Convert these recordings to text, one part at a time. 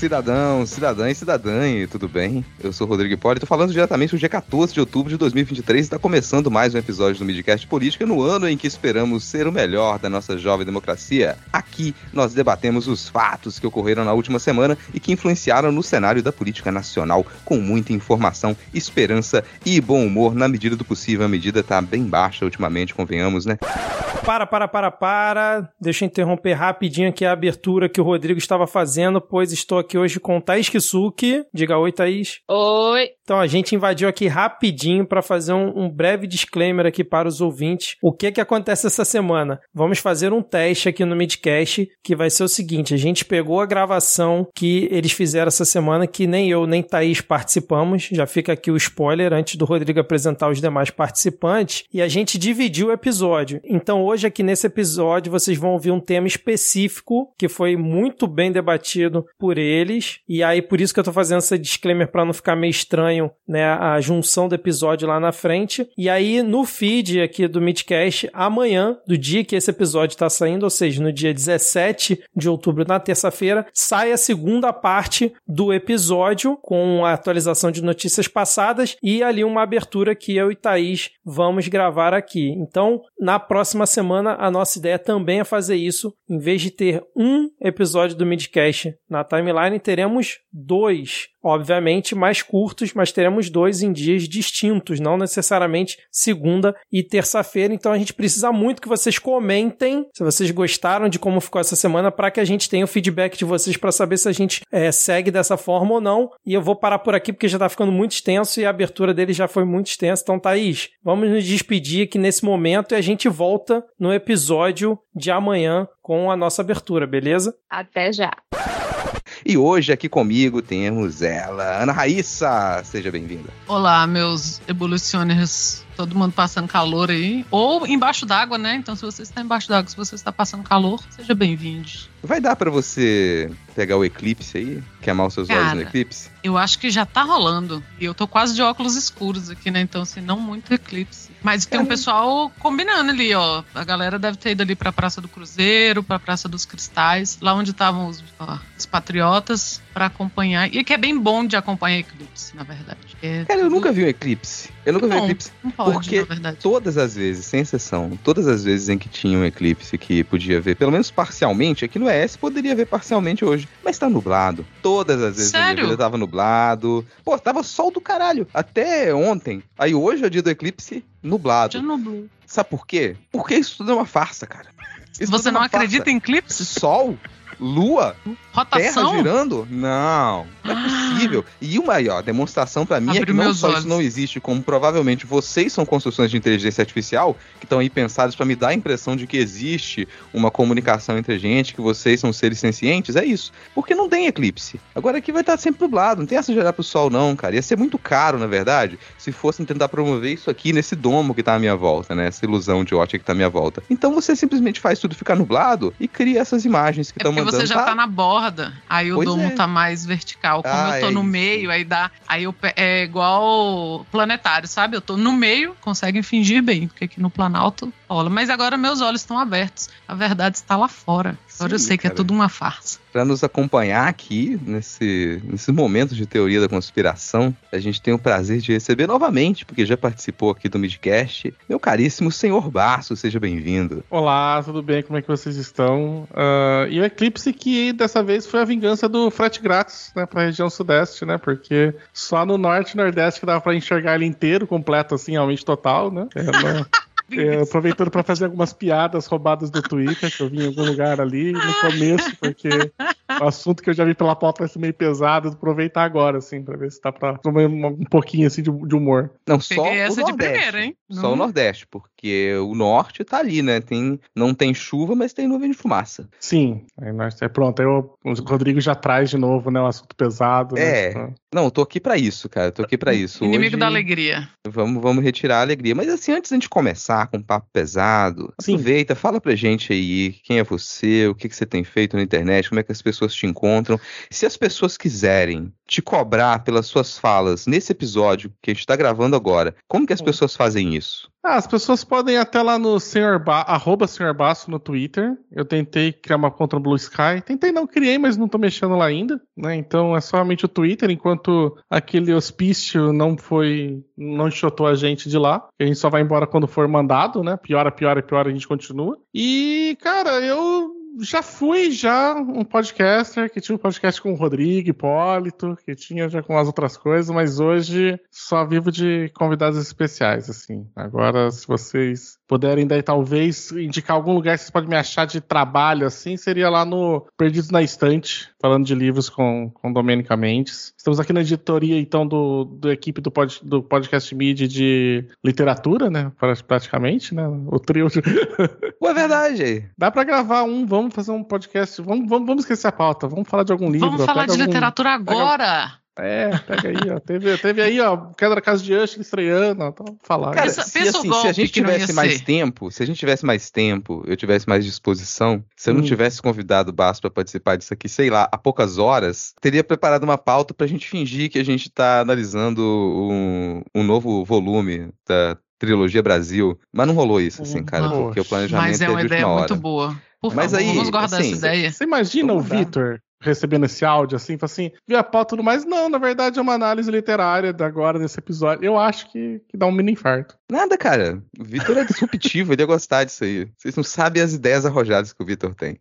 Cidadão, cidadã e cidadã, tudo bem? Eu sou Rodrigo Hipólito, falando diretamente do dia 14 de outubro de 2023. Está começando mais um episódio do Midcast Política no ano em que esperamos ser o melhor da nossa jovem democracia. Aqui nós debatemos os fatos que ocorreram na última semana e que influenciaram no cenário da política nacional, com muita informação, esperança e bom humor na medida do possível. A medida está bem baixa ultimamente, convenhamos, né? Para, para, para, para. Deixa eu interromper rapidinho aqui a abertura que o Rodrigo estava fazendo, pois estou aqui hoje com Thaís Kisuki. Diga oi, Thaís. Oi. Então a gente invadiu aqui rapidinho para fazer um, um, breve disclaimer aqui para os ouvintes. O que que acontece essa semana? Vamos fazer um teste aqui no Midcast que vai ser o seguinte: a gente pegou a gravação que eles fizeram essa semana, que nem eu nem Thaís participamos. Já fica aqui o spoiler antes do Rodrigo apresentar os demais participantes. E a gente dividiu o episódio. Então hoje aqui nesse episódio vocês vão ouvir um tema específico que foi muito bem debatido por eles. E aí por isso que eu tô fazendo esse disclaimer para não ficar meio estranho né, a junção do episódio lá na frente. E aí, no feed aqui do Midcast, amanhã, do dia que esse episódio está saindo, ou seja, no dia 17 de outubro, na terça-feira, sai a segunda parte do episódio com a atualização de notícias passadas e ali uma abertura que eu e Thaís vamos gravar aqui. Então, na próxima semana, a nossa ideia também é fazer isso. Em vez de ter um episódio do Midcast na timeline, teremos dois obviamente mais curtos, mas teremos dois em dias distintos, não necessariamente segunda e terça-feira. Então a gente precisa muito que vocês comentem se vocês gostaram de como ficou essa semana, para que a gente tenha o feedback de vocês para saber se a gente é, segue dessa forma ou não. E eu vou parar por aqui porque já está ficando muito extenso e a abertura dele já foi muito extensa. Então, Thaís, vamos nos despedir aqui nesse momento e a gente volta no episódio de amanhã com a nossa abertura, beleza? Até já. E hoje aqui comigo temos ela, Ana Raíssa. Seja bem-vinda. Olá, meus evolucioners todo mundo passando calor aí. Ou embaixo d'água, né? Então, se você está embaixo d'água, se você está passando calor, seja bem-vindo. Vai dar para você pegar o eclipse aí? Queimar os seus Cara, olhos no eclipse? Eu acho que já tá rolando. E eu tô quase de óculos escuros aqui, né? Então, assim, não muito eclipse. Mas tem um pessoal combinando ali, ó. A galera deve ter ido ali pra Praça do Cruzeiro, pra Praça dos Cristais, lá onde estavam os, ó, os patriotas para acompanhar. E que é bem bom de acompanhar eclipse, na verdade. É Cara, tudo... eu nunca vi um eclipse. Eu nunca vi um eclipse. Não pode, porque todas as vezes, sem exceção, todas as vezes em que tinha um eclipse que podia ver, pelo menos parcialmente, aqui no ES poderia ver parcialmente hoje. Mas tá nublado. Todas as vezes Sério? na vida tava nublado. Pô, tava sol do caralho. Até ontem. Aí hoje é o dia do eclipse, nublado. Já nublou. Sabe por quê? Porque isso tudo é uma farsa, cara. Isso Você é não acredita farsa. em eclipse? Sol Lua? Rotação? Terra girando? Não, não é possível. E uma aí, ó, demonstração para mim é que não só olhos. isso não existe, como provavelmente vocês são construções de inteligência artificial que estão aí pensadas para me dar a impressão de que existe uma comunicação entre a gente, que vocês são seres sencientes, é isso. Porque não tem eclipse. Agora aqui vai estar sempre nublado, não tem essa de olhar pro sol não, cara. Ia ser muito caro, na verdade, se fossem tentar promover isso aqui nesse domo que tá à minha volta, né? Essa ilusão de ótica que tá à minha volta. Então você simplesmente faz tudo ficar nublado e cria essas imagens que estão é você já tá, na borda, aí pois o domo é. tá mais vertical. Como ah, eu tô é no isso. meio, aí dá. Aí eu, é igual planetário, sabe? Eu tô no meio, conseguem fingir bem, porque aqui no Planalto rola. Mas agora meus olhos estão abertos. A verdade está lá fora. Agora eu sei cara. que é tudo uma farsa. Para nos acompanhar aqui nesse, nesse momento de teoria da conspiração, a gente tem o prazer de receber novamente, porque já participou aqui do Midcast, meu caríssimo senhor Baço, seja bem-vindo. Olá, tudo bem? Como é que vocês estão? Uh, e o eclipse que dessa vez foi a vingança do frete grátis, né, para a região sudeste, né? Porque só no norte e nordeste que dava para enxergar ele inteiro, completo, assim, realmente total, né? É, né? É, aproveitando para fazer algumas piadas roubadas do Twitter, que eu vi em algum lugar ali no começo, porque o assunto que eu já vi pela pauta vai ser meio pesado, aproveitar agora, assim, pra ver se tá pra um, um pouquinho assim de, de, humor. Não, só Peguei essa o Nordeste, de primeira, hein? Só o uhum. Nordeste, porque o norte tá ali, né? Tem, não tem chuva, mas tem nuvem de fumaça. Sim, aí nós, é pronto. Aí o, o Rodrigo já traz de novo, né? Um assunto pesado. Né, é. Né? Não, eu tô aqui para isso, cara. Eu tô aqui para isso. Inimigo Hoje, da alegria. Vamos, vamos retirar a alegria. Mas assim, antes da gente começar com um papo pesado, Sim. aproveita, fala pra gente aí quem é você, o que, que você tem feito na internet, como é que as pessoas te encontram. Se as pessoas quiserem te cobrar pelas suas falas nesse episódio que a gente está gravando agora, como que as pessoas fazem isso? Ah, as pessoas podem ir até lá no senhor ba arroba senhor Basso no Twitter. Eu tentei criar uma conta no Blue Sky. Tentei, não criei, mas não tô mexendo lá ainda, né? Então é somente o Twitter, enquanto aquele hospício não foi, não enxotou a gente de lá. A gente só vai embora quando for mandado, né? Piora, piora, piora, a gente continua. E, cara, eu já fui já um podcaster que tinha um podcast com o Rodrigo Hipólito, que tinha já com as outras coisas, mas hoje só vivo de convidados especiais, assim. Agora, se vocês puderem daí talvez indicar algum lugar que vocês podem me achar de trabalho, assim, seria lá no Perdidos na Estante, falando de livros com, com Domênica Mendes. Estamos aqui na editoria, então, do, do equipe do, pod, do podcast Mid de literatura, né? Praticamente, né? O trio. De... Pô, é verdade. Dá para gravar um, vamos fazer um podcast. Vamos, vamos, vamos esquecer a pauta, vamos falar de algum livro. Vamos falar de algum... literatura agora. Pega... É, pega aí, ó. Teve, teve aí, ó, Queda da Casa de Usher estreando, ó. Então, falar. Cara, se, assim, se a gente tivesse mais ser. tempo, se a gente tivesse mais tempo, eu tivesse mais disposição, se eu não hum. tivesse convidado o Basso para participar disso aqui, sei lá, há poucas horas, teria preparado uma pauta pra gente fingir que a gente tá analisando um, um novo volume da trilogia Brasil. Mas não rolou isso, assim, cara, não. porque o planejamento Mas é uma é ideia muito boa. Por Mas favor, aí, vamos guardar assim, essa ideia. Você imagina o Vitor recebendo esse áudio, assim, assim, vi a pauta e tudo mais. Não, na verdade é uma análise literária da agora desse episódio. Eu acho que, que dá um mini infarto. Nada, cara. O Vitor é disruptivo, ele ia gostar disso aí. Vocês não sabem as ideias arrojadas que o Vitor tem.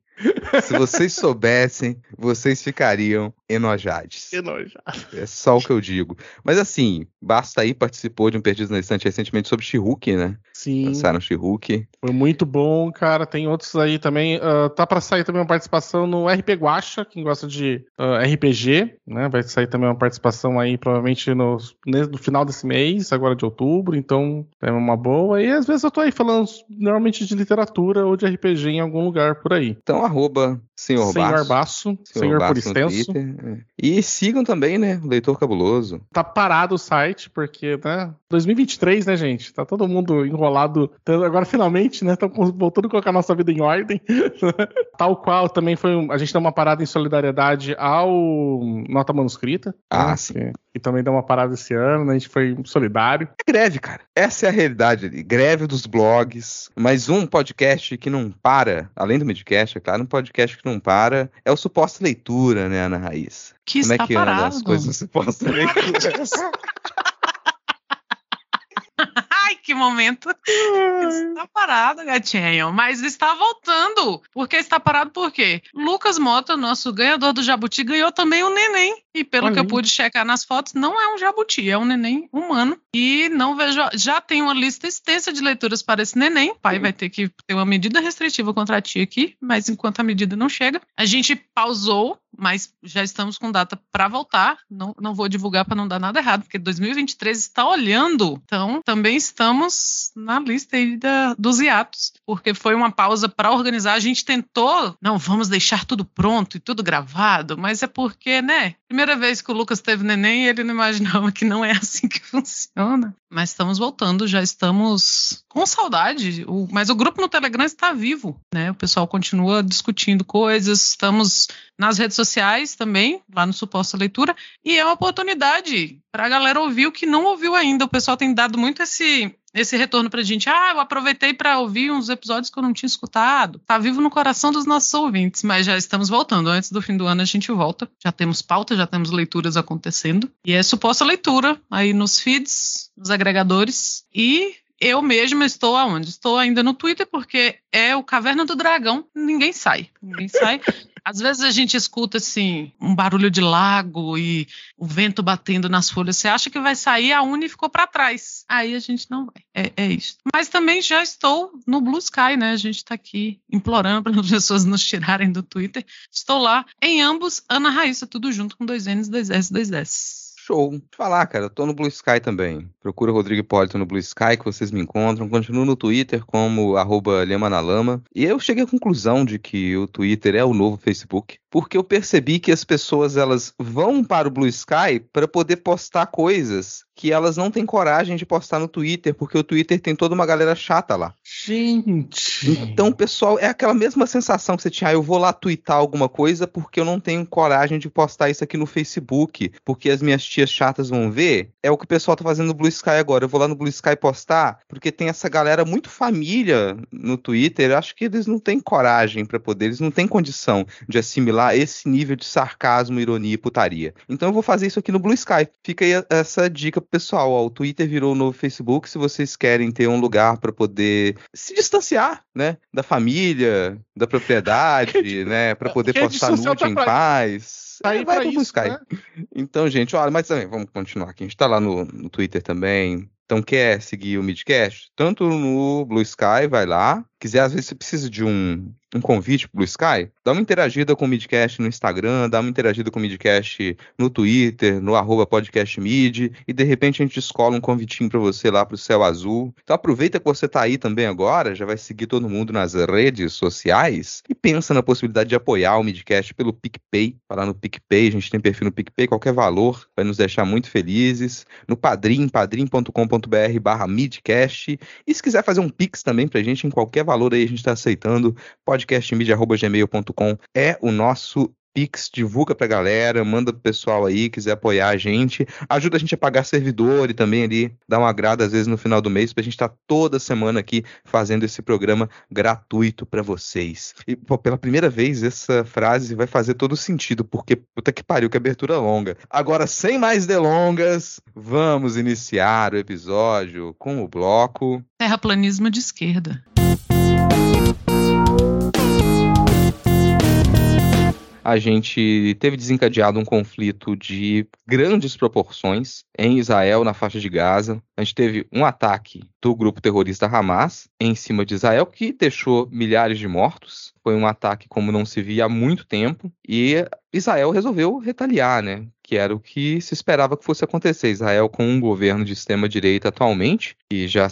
Se vocês soubessem, vocês ficariam enojados. Enojados. É só o que eu digo. Mas assim, Basta aí participou de um Perdido na Estante recentemente sobre Shihuk, né? Sim. Passaram Shihuk. Foi muito bom, cara. Tem outros aí também. Uh, tá para sair também uma participação no RP Guacha, quem gosta de uh, ah, RPG, né? Vai sair também uma participação aí, provavelmente no, no final desse mês, agora de outubro. Então, é uma boa. E às vezes eu tô aí falando normalmente de literatura ou de RPG em algum lugar por aí. Então, arroba senhor, senhor Baço. Senhor, senhor por extenso. É. E sigam também, né? O Leitor Cabuloso. Tá parado o site, porque, né? 2023, né, gente? Tá todo mundo enrolado. Agora, finalmente, né? Estamos voltando a colocar nossa vida em ordem. Tal qual também foi. A gente deu uma parada em solidariedade ao Nota Manuscrita. Ah, né? sim. Que, que, também deu uma parada esse ano, né? A gente foi solidário. É greve, cara. Essa é a realidade ali. Greve dos blogs. Mais um podcast que não para, além do Midcast, é claro, um podcast que não para. É o Suposta Leitura, né, Ana Raiz? Que Como é que parado. anda as coisas Suposta Leitura? Que momento. está parado, gatinho. Mas está voltando. Por que está parado? Por quê? Lucas Mota, nosso ganhador do Jabuti, ganhou também o neném. E pelo Olha. que eu pude checar nas fotos, não é um jabuti, é um neném humano. E não vejo. Já tem uma lista extensa de leituras para esse neném. O pai vai ter que ter uma medida restritiva contra a tia aqui, mas enquanto a medida não chega, a gente pausou mas já estamos com data para voltar. Não, não vou divulgar para não dar nada errado, porque 2023 está olhando. Então, também estamos na lista aí da, dos hiatos, porque foi uma pausa para organizar. A gente tentou, não, vamos deixar tudo pronto e tudo gravado, mas é porque, né? Primeira vez que o Lucas teve neném, ele não imaginava que não é assim que funciona. Mas estamos voltando, já estamos com saudade. O, mas o grupo no Telegram está vivo, né? O pessoal continua discutindo coisas, estamos nas redes sociais também, lá no Suposta Leitura, e é uma oportunidade para a galera ouvir o que não ouviu ainda. O pessoal tem dado muito esse esse retorno pra gente. Ah, eu aproveitei para ouvir uns episódios que eu não tinha escutado. Tá vivo no coração dos nossos ouvintes, mas já estamos voltando. Antes do fim do ano a gente volta. Já temos pauta, já temos leituras acontecendo. E é suposta leitura aí nos feeds, nos agregadores. E eu mesma estou aonde? Estou ainda no Twitter, porque é o Caverna do Dragão. Ninguém sai. Ninguém sai. Às vezes a gente escuta assim um barulho de lago e o vento batendo nas folhas. Você acha que vai sair, a Uni ficou para trás. Aí a gente não vai. É, é isso. Mas também já estou no Blue Sky, né? A gente está aqui implorando para as pessoas nos tirarem do Twitter. Estou lá em ambos, Ana Raíssa, tudo junto com dois N's, dois S, dois S. Show. Falar, cara, eu tô no Blue Sky também. Procura Rodrigo Hipólito no Blue Sky que vocês me encontram. Continuo no Twitter como arroba Lema E eu cheguei à conclusão de que o Twitter é o novo Facebook, porque eu percebi que as pessoas elas vão para o Blue Sky para poder postar coisas que elas não têm coragem de postar no Twitter, porque o Twitter tem toda uma galera chata lá. Gente! Então, pessoal, é aquela mesma sensação que você tinha, ah, eu vou lá twittar alguma coisa porque eu não tenho coragem de postar isso aqui no Facebook, porque as minhas tias chatas vão ver. É o que o pessoal tá fazendo no Blue Sky agora. Eu vou lá no Blue Sky postar, porque tem essa galera muito família no Twitter. Eu acho que eles não têm coragem para poder, eles não têm condição de assimilar esse nível de sarcasmo, ironia e putaria. Então eu vou fazer isso aqui no Blue Sky. Fica aí essa dica pessoal. Ó, o Twitter virou o novo Facebook. Se vocês querem ter um lugar para poder se distanciar, né, da família, da propriedade, né, para poder postar nude tá em pra... paz. Tá aí é, vai pro Blue Sky. Né? Então, gente, olha, mas também vamos continuar aqui. A gente tá lá no, no Twitter também. Então, quer seguir o Midcast? Tanto no Blue Sky, vai lá. Quiser, às vezes, você precisa de um, um convite pro Sky, dá uma interagida com o Midcast no Instagram, dá uma interagida com o Midcast no Twitter, no arroba podcastmid, e de repente a gente escola um convitinho para você lá pro Céu Azul. Então aproveita que você tá aí também agora, já vai seguir todo mundo nas redes sociais, e pensa na possibilidade de apoiar o Midcast pelo PicPay. Falar no PicPay, a gente tem perfil no PicPay, qualquer valor vai nos deixar muito felizes. No Padrim, padrim.com.br barra Midcast. E se quiser fazer um Pix também pra gente, em qualquer valor aí a gente está aceitando. Podcastmedia.gmail.com é o nosso Pix, divulga pra galera, manda pro pessoal aí, quiser apoiar a gente. Ajuda a gente a pagar servidor e também ali dá um agrado às vezes no final do mês pra gente estar tá toda semana aqui fazendo esse programa gratuito para vocês. E pô, pela primeira vez essa frase vai fazer todo sentido, porque puta que pariu, que abertura longa. Agora, sem mais delongas, vamos iniciar o episódio com o bloco Terraplanismo de esquerda. A gente teve desencadeado um conflito de grandes proporções em Israel, na faixa de Gaza. A gente teve um ataque do grupo terrorista Hamas em cima de Israel, que deixou milhares de mortos. Foi um ataque como não se via há muito tempo. E Israel resolveu retaliar, né? Que era o que se esperava que fosse acontecer. Israel com um governo de extrema-direita atualmente, e já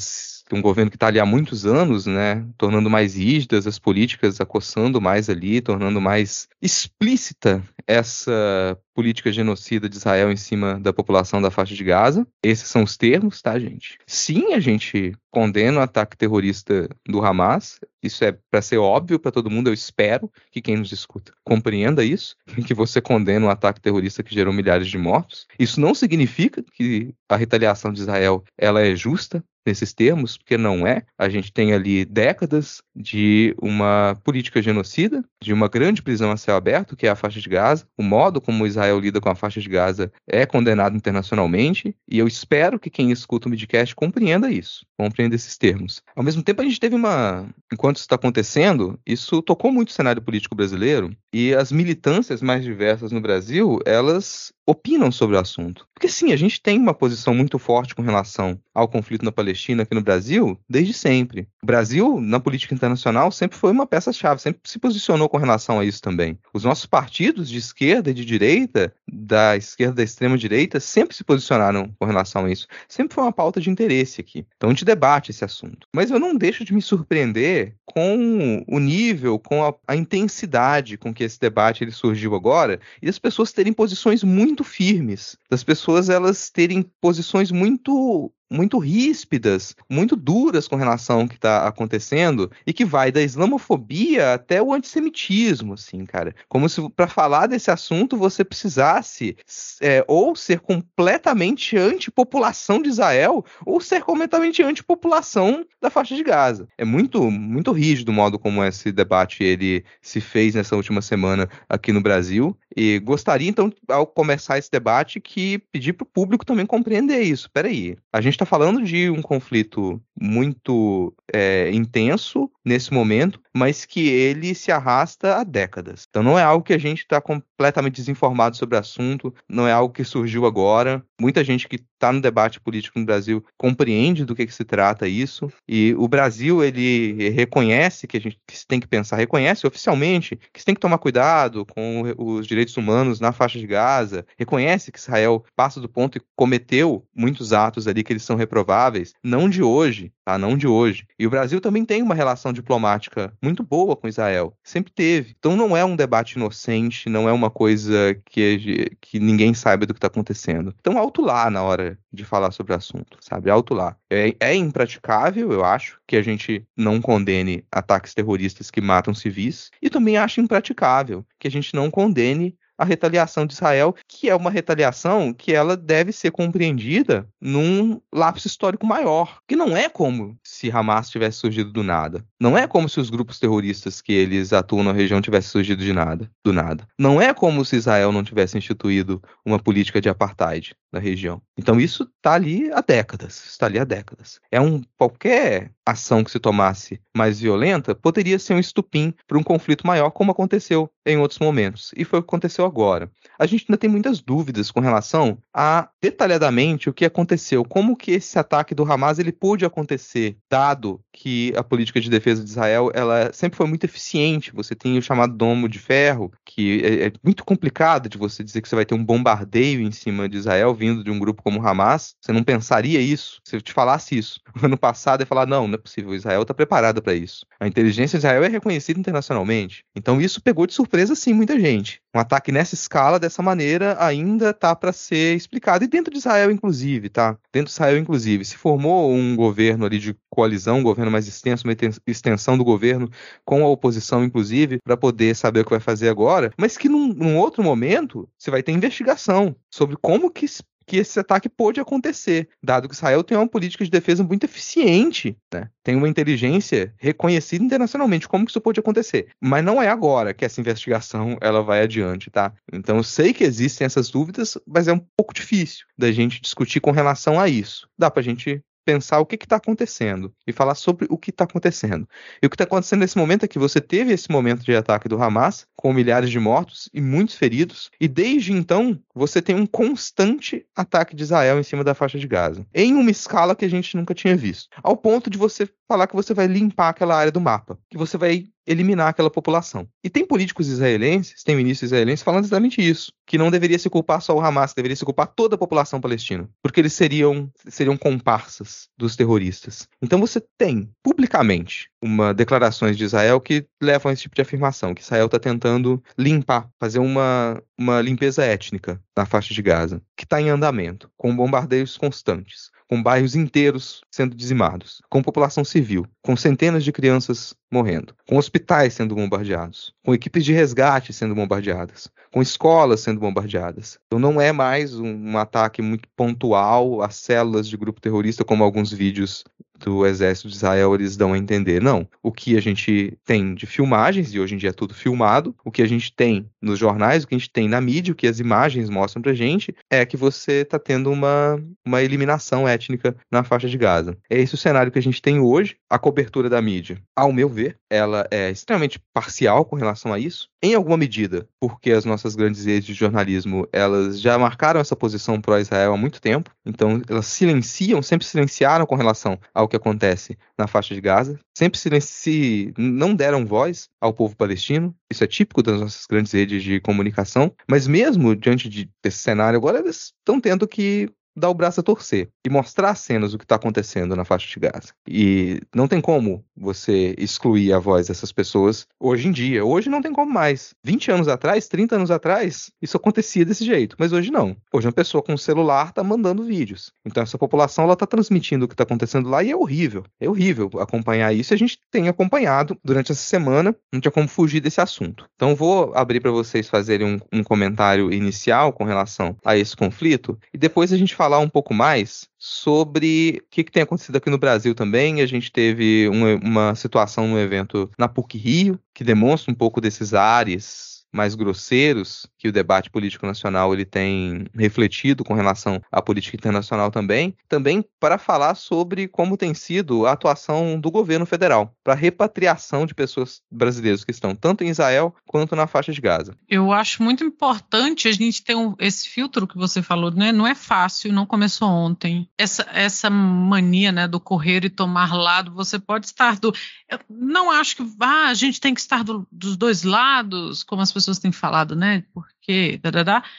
um governo que está ali há muitos anos, né, tornando mais rígidas as políticas, acossando mais ali, tornando mais explícita essa política genocida de Israel em cima da população da faixa de Gaza. Esses são os termos, tá, gente? Sim, a gente condena o ataque terrorista do Hamas. Isso é para ser óbvio para todo mundo. Eu espero que quem nos escuta compreenda isso, que você condena o ataque terrorista que gerou milhares de mortos. Isso não significa que a retaliação de Israel ela é justa nesses termos, porque não é. A gente tem ali décadas de uma política genocida, de uma grande prisão a céu aberto, que é a faixa de Gaza. O modo como Israel lida com a faixa de Gaza é condenado internacionalmente, e eu espero que quem escuta o Midcast compreenda isso, compreenda esses termos. Ao mesmo tempo, a gente teve uma. Enquanto isso está acontecendo, isso tocou muito o cenário político brasileiro, e as militâncias mais diversas no Brasil, elas opinam sobre o assunto. Porque sim, a gente tem uma posição muito forte com relação ao conflito na Palestina aqui no Brasil desde sempre. O Brasil, na política internacional, sempre foi uma peça-chave, sempre se posicionou com relação a isso também. Os nossos partidos de esquerda e de direita, da esquerda e da extrema direita, sempre se posicionaram com relação a isso. Sempre foi uma pauta de interesse aqui. Então a gente debate esse assunto. Mas eu não deixo de me surpreender com o nível, com a, a intensidade com que esse debate ele surgiu agora e as pessoas terem posições muito muito firmes, das pessoas elas terem posições muito muito ríspidas, muito duras com relação ao que está acontecendo e que vai da islamofobia até o antissemitismo, assim, cara. Como se para falar desse assunto você precisasse é, ou ser completamente antipopulação de Israel ou ser completamente antipopulação da faixa de Gaza. É muito muito rígido o modo como esse debate ele se fez nessa última semana aqui no Brasil e gostaria então ao começar esse debate que pedir para o público também compreender isso. Peraí, a gente está falando de um conflito muito é, intenso nesse momento, mas que ele se arrasta há décadas. Então não é algo que a gente está completamente desinformado sobre o assunto, não é algo que surgiu agora. Muita gente que está no debate político no Brasil compreende do que, que, se trata isso, e o Brasil ele reconhece que a gente que se tem que pensar, reconhece oficialmente que se tem que tomar cuidado com os direitos humanos na faixa de Gaza, reconhece que Israel passa do ponto e cometeu muitos atos ali que eles são reprováveis, não de hoje, tá? Não de hoje. E o Brasil também tem uma relação diplomática muito boa com Israel, sempre teve. Então não é um debate inocente, não é uma coisa que, que ninguém saiba do que está acontecendo. Então alto lá na hora de falar sobre o assunto, sabe? Alto lá. É, é impraticável, eu acho, que a gente não condene ataques terroristas que matam civis, e também acho impraticável que a gente não condene a retaliação de Israel, que é uma retaliação que ela deve ser compreendida num lapso histórico maior, que não é como se Hamas tivesse surgido do nada. Não é como se os grupos terroristas que eles atuam na região tivessem surgido de nada, do nada. Não é como se Israel não tivesse instituído uma política de apartheid na região. Então isso está ali há décadas, está ali há décadas. É um qualquer ação que se tomasse mais violenta poderia ser um estupim para um conflito maior, como aconteceu em outros momentos. E foi o que aconteceu agora. A gente ainda tem muitas dúvidas com relação a detalhadamente o que aconteceu, como que esse ataque do Hamas ele pôde acontecer, dado que a política de defesa de Israel ela sempre foi muito eficiente. Você tem o chamado domo de ferro, que é, é muito complicado de você dizer que você vai ter um bombardeio em cima de Israel vindo de um grupo como o Hamas. Você não pensaria isso se eu te falasse isso ano passado e falar não, não é possível. Israel está preparada para isso. A inteligência de Israel é reconhecida internacionalmente. Então isso pegou de surpresa sim muita gente. Um ataque nessa escala, dessa maneira, ainda tá para ser explicado. E dentro de Israel, inclusive, tá? Dentro de Israel, inclusive, se formou um governo ali de coalizão, um governo mais extenso, uma extensão do governo com a oposição, inclusive, para poder saber o que vai fazer agora, mas que num, num outro momento você vai ter investigação sobre como que que esse ataque pôde acontecer, dado que Israel tem uma política de defesa muito eficiente, né? tem uma inteligência reconhecida internacionalmente como que isso pode acontecer. Mas não é agora que essa investigação ela vai adiante, tá? Então eu sei que existem essas dúvidas, mas é um pouco difícil da gente discutir com relação a isso. Dá pra gente pensar o que está acontecendo e falar sobre o que está acontecendo. E o que está acontecendo nesse momento é que você teve esse momento de ataque do Hamas, com milhares de mortos e muitos feridos, e desde então você tem um constante ataque de Israel em cima da faixa de Gaza, em uma escala que a gente nunca tinha visto, ao ponto de você falar que você vai limpar aquela área do mapa, que você vai eliminar aquela população. E tem políticos israelenses, tem ministros israelenses falando exatamente isso, que não deveria se culpar só o Hamas, deveria se culpar toda a população palestina, porque eles seriam seriam comparsas dos terroristas. Então você tem publicamente uma declarações de Israel que levam a esse tipo de afirmação, que Israel está tentando limpar, fazer uma, uma limpeza étnica na faixa de Gaza, que está em andamento, com bombardeios constantes com bairros inteiros sendo dizimados, com população civil, com centenas de crianças morrendo, com hospitais sendo bombardeados, com equipes de resgate sendo bombardeadas, com escolas sendo bombardeadas. Então não é mais um, um ataque muito pontual a células de grupo terrorista, como alguns vídeos do exército de Israel eles dão a entender. Não. O que a gente tem de filmagens, e hoje em dia é tudo filmado, o que a gente tem nos jornais, o que a gente tem na mídia, o que as imagens mostram pra gente, é que você tá tendo uma, uma eliminação étnica na faixa de Gaza. É esse o cenário que a gente tem hoje. A cobertura da mídia, ao meu ver, ela é extremamente parcial com relação a isso, em alguma medida, porque as nossas grandes redes de jornalismo, elas já marcaram essa posição pró-Israel há muito tempo, então elas silenciam, sempre silenciaram com relação ao que acontece na faixa de Gaza, sempre silenci... não deram voz ao povo palestino, isso é típico das nossas grandes redes de comunicação, mas mesmo diante de, desse cenário agora, eles estão tendo que dar o braço a torcer e mostrar cenas do que está acontecendo na faixa de Gaza. E não tem como você excluir a voz dessas pessoas hoje em dia. Hoje não tem como mais. 20 anos atrás, 30 anos atrás, isso acontecia desse jeito, mas hoje não. Hoje uma pessoa com um celular está mandando vídeos. Então essa população ela está transmitindo o que está acontecendo lá e é horrível. É horrível acompanhar isso. A gente tem acompanhado durante essa semana. Não tinha como fugir desse assunto. Então vou abrir para vocês fazerem um, um comentário inicial com relação a esse conflito e depois a gente fala falar um pouco mais sobre o que, que, tem acontecido aqui no Brasil também. A gente teve uma, uma situação no evento na PUC Rio, que demonstra um pouco desses ares mais grosseiros que o debate político nacional ele tem refletido com relação à política internacional também, também para falar sobre como tem sido a atuação do governo federal para repatriação de pessoas brasileiras que estão tanto em Israel quanto na faixa de Gaza. Eu acho muito importante a gente ter um, esse filtro que você falou, né? Não é fácil, não começou ontem. Essa, essa mania, né, do correr e tomar lado, você pode estar do. Eu não acho que ah, a gente tem que estar do, dos dois lados, como as pessoas têm falado, né? Porque,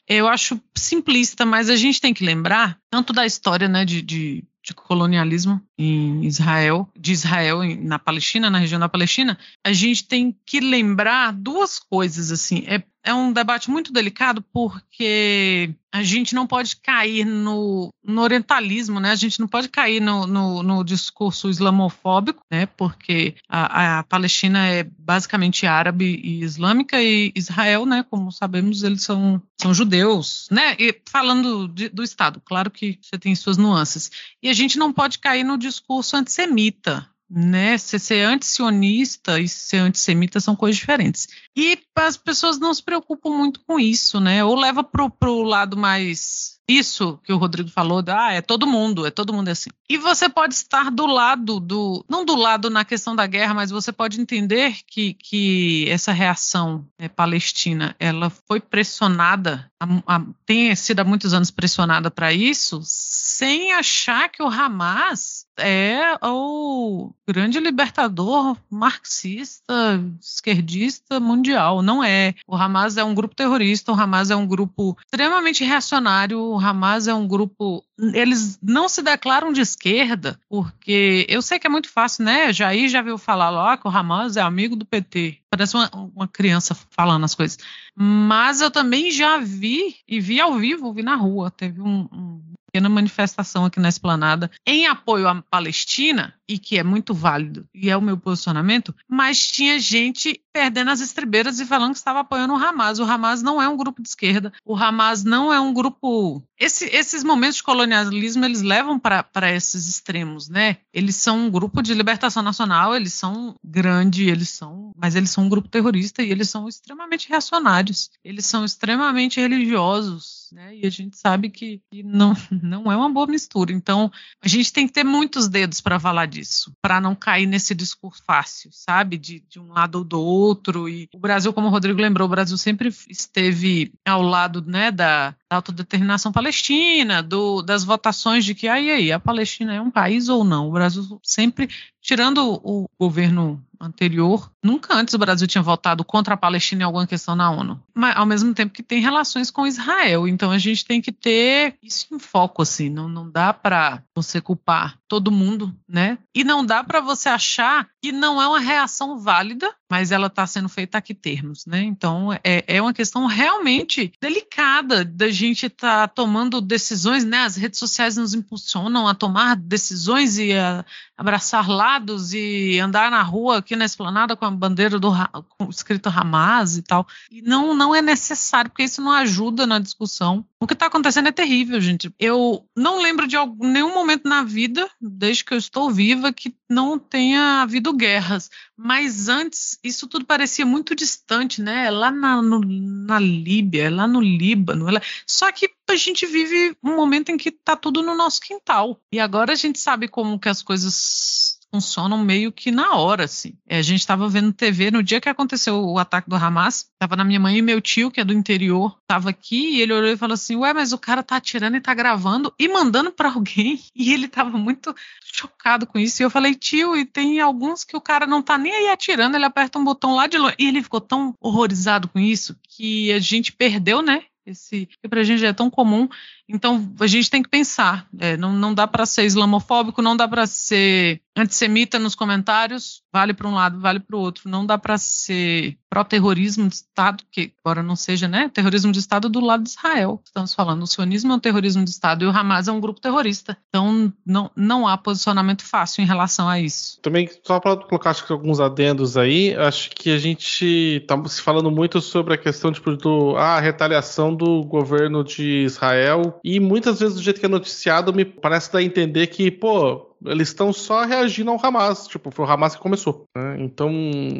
eu acho simplista, mas a gente tem que lembrar tanto da história, né, de, de de colonialismo em Israel, de Israel na Palestina, na região da Palestina, a gente tem que lembrar duas coisas assim. É, é um debate muito delicado porque a gente não pode cair no, no orientalismo, né? A gente não pode cair no, no, no discurso islamofóbico, né? Porque a, a, Palestina é basicamente árabe e islâmica e Israel, né? Como sabemos, eles são, são judeus, né? E falando de, do Estado, claro que você tem suas nuances. E a gente não pode cair no discurso antissemita, né? Ser antisionista e ser antissemita são coisas diferentes. E as pessoas não se preocupam muito com isso, né? Ou leva pro, pro lado mais isso que o Rodrigo falou, ah, é todo mundo, é todo mundo assim. E você pode estar do lado do, não do lado na questão da guerra, mas você pode entender que, que essa reação é, palestina, ela foi pressionada, a, a, tem sido há muitos anos pressionada para isso, sem achar que o Hamas é o grande libertador marxista, esquerdista mundial. Não é. O Hamas é um grupo terrorista, o Hamas é um grupo extremamente reacionário, o Hamas é um grupo. Eles não se declaram de esquerda, porque eu sei que é muito fácil, né? Jair já viu falar lá que o Hamas é amigo do PT. Parece uma, uma criança falando as coisas. Mas eu também já vi, e vi ao vivo, vi na rua. Teve um, um pequena manifestação aqui na esplanada em apoio à Palestina, e que é muito válido, e é o meu posicionamento, mas tinha gente perdendo as estribeiras e falando que estava apoiando o Hamas. O Hamas não é um grupo de esquerda, o Hamas não é um grupo. Esse, esses momentos de colonialismo eles levam para esses extremos, né? Eles são um grupo de libertação nacional, eles são grande, eles são, mas eles são um grupo terrorista e eles são extremamente reacionários, eles são extremamente religiosos, né? E a gente sabe que, que não, não é uma boa mistura. Então a gente tem que ter muitos dedos para falar disso disso, para não cair nesse discurso fácil, sabe? De, de um lado ou do outro. E o Brasil, como o Rodrigo lembrou, o Brasil sempre esteve ao lado né, da, da autodeterminação palestina, do, das votações de que aí, aí, a Palestina é um país ou não. O Brasil sempre, tirando o governo anterior, nunca antes o Brasil tinha votado contra a Palestina em alguma questão na ONU. Mas ao mesmo tempo que tem relações com Israel. Então a gente tem que ter isso em foco, assim. Não, não dá para você culpar todo mundo, né? E não dá para você achar que não é uma reação válida, mas ela está sendo feita a que termos, né? Então é, é uma questão realmente delicada da gente estar tá tomando decisões, né? As redes sociais nos impulsionam a tomar decisões e a abraçar lados e andar na rua aqui na esplanada com a bandeira do com escrito Hamas e tal. E não, não é necessário, porque isso não ajuda na discussão. O que está acontecendo é terrível, gente. Eu não lembro de algum, nenhum momento na vida, desde que eu estou viva, que não tenha havido guerras. Mas antes, isso tudo parecia muito distante, né? Lá na, no, na Líbia, lá no Líbano. Só que a gente vive um momento em que está tudo no nosso quintal. E agora a gente sabe como que as coisas funcionam meio que na hora, assim. É, a gente estava vendo TV no dia que aconteceu o ataque do Hamas, tava na minha mãe e meu tio, que é do interior, tava aqui e ele olhou e falou assim: Ué, mas o cara tá atirando e tá gravando e mandando para alguém. E ele tava muito chocado com isso. E eu falei: Tio, e tem alguns que o cara não tá nem aí atirando, ele aperta um botão lá de longe. E ele ficou tão horrorizado com isso que a gente perdeu, né? Esse, que pra gente é tão comum então, a gente tem que pensar. É, não, não dá para ser islamofóbico, não dá para ser antissemita nos comentários, vale para um lado, vale para o outro. Não dá para ser pró-terrorismo de Estado, que agora não seja, né? Terrorismo de Estado do lado de Israel. Estamos falando, o sionismo é um terrorismo de Estado e o Hamas é um grupo terrorista. Então, não, não há posicionamento fácil em relação a isso. Também, só para colocar acho que alguns adendos aí, acho que a gente está se falando muito sobre a questão tipo, do, ah, a retaliação do governo de Israel e muitas vezes, do jeito que é noticiado, me parece dar a entender que, pô, eles estão só reagindo ao Hamas. Tipo, foi o Hamas que começou. Né? Então,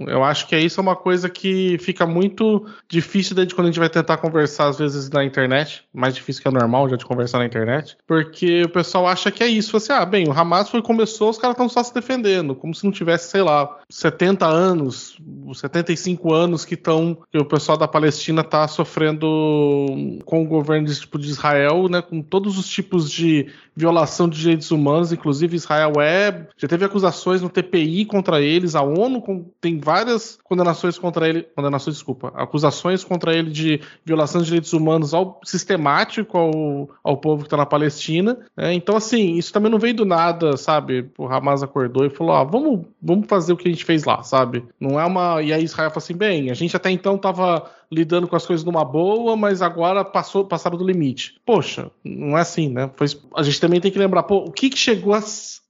eu acho que isso é uma coisa que fica muito difícil desde quando a gente vai tentar conversar, às vezes, na internet. Mais difícil que é normal já de conversar na internet. Porque o pessoal acha que é isso. Assim, ah, bem, o Hamas foi começou, os caras estão só se defendendo. Como se não tivesse, sei lá, 70 anos, 75 anos que estão. que o pessoal da Palestina está sofrendo com o governo de, tipo, de Israel, né? Com todos os tipos de violação de direitos humanos, inclusive Israel é, já teve acusações no TPI contra eles, a ONU tem várias condenações contra ele, condenações, desculpa, acusações contra ele de violação de direitos humanos ao sistemático ao, ao povo que está na Palestina. É, então, assim, isso também não veio do nada, sabe? O Hamas acordou e falou: ah, vamos, vamos fazer o que a gente fez lá, sabe? Não é uma. E aí Israel falou assim: bem, a gente até então estava lidando com as coisas numa boa, mas agora passou, passaram do limite. Poxa, não é assim, né? Foi, a gente também tem que lembrar, pô, o que, que chegou a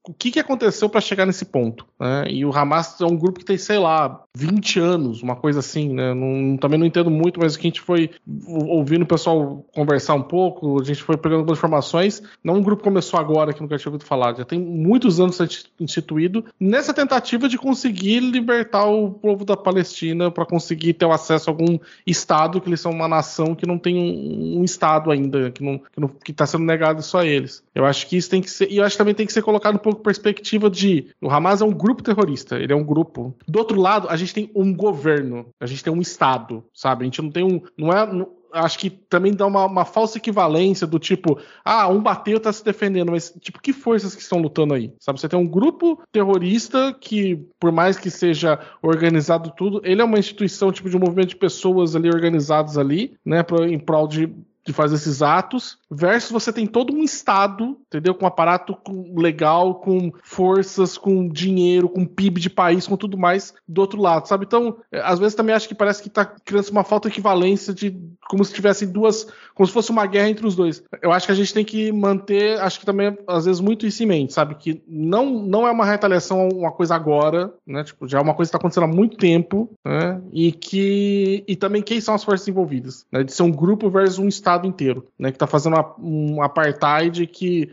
o que, que aconteceu para chegar nesse ponto. Né? E o Hamas é um grupo que tem, sei lá, 20 anos, uma coisa assim, né? Não, também não entendo muito, mas o que a gente foi ouvindo o pessoal conversar um pouco, a gente foi pegando algumas informações. Não um grupo começou agora, que nunca tinha ouvido falar, já tem muitos anos instituído nessa tentativa de conseguir libertar o povo da Palestina para conseguir ter acesso a algum Estado, que eles são uma nação que não tem um, um Estado ainda, que está que, que tá sendo negado isso a eles. Eu acho que isso tem que ser, e eu acho que também tem que ser colocado um pouco perspectiva de o Hamas é um grupo terrorista, ele é um grupo. Do outro lado, a gente tem um governo, a gente tem um estado, sabe? A gente não tem um, não é, não, acho que também dá uma, uma, falsa equivalência do tipo, ah, um bateu tá se defendendo, mas tipo, que forças que estão lutando aí? Sabe, você tem um grupo terrorista que, por mais que seja organizado tudo, ele é uma instituição, tipo, de um movimento de pessoas ali organizados ali, né, pra, em prol de de fazer esses atos, versus você tem todo um Estado, entendeu? Com aparato legal, com forças, com dinheiro, com PIB de país, com tudo mais do outro lado, sabe? Então, é, às vezes também acho que parece que tá criando uma falta de equivalência de como se tivessem duas, como se fosse uma guerra entre os dois. Eu acho que a gente tem que manter, acho que também, às vezes, muito isso em mente, sabe? Que não, não é uma retaliação uma coisa agora, né? Tipo, já é uma coisa que tá acontecendo há muito tempo, né? E que. E também quem são as forças envolvidas, né? De ser um grupo versus um Estado inteiro, né? Que está fazendo uma, um apartheid que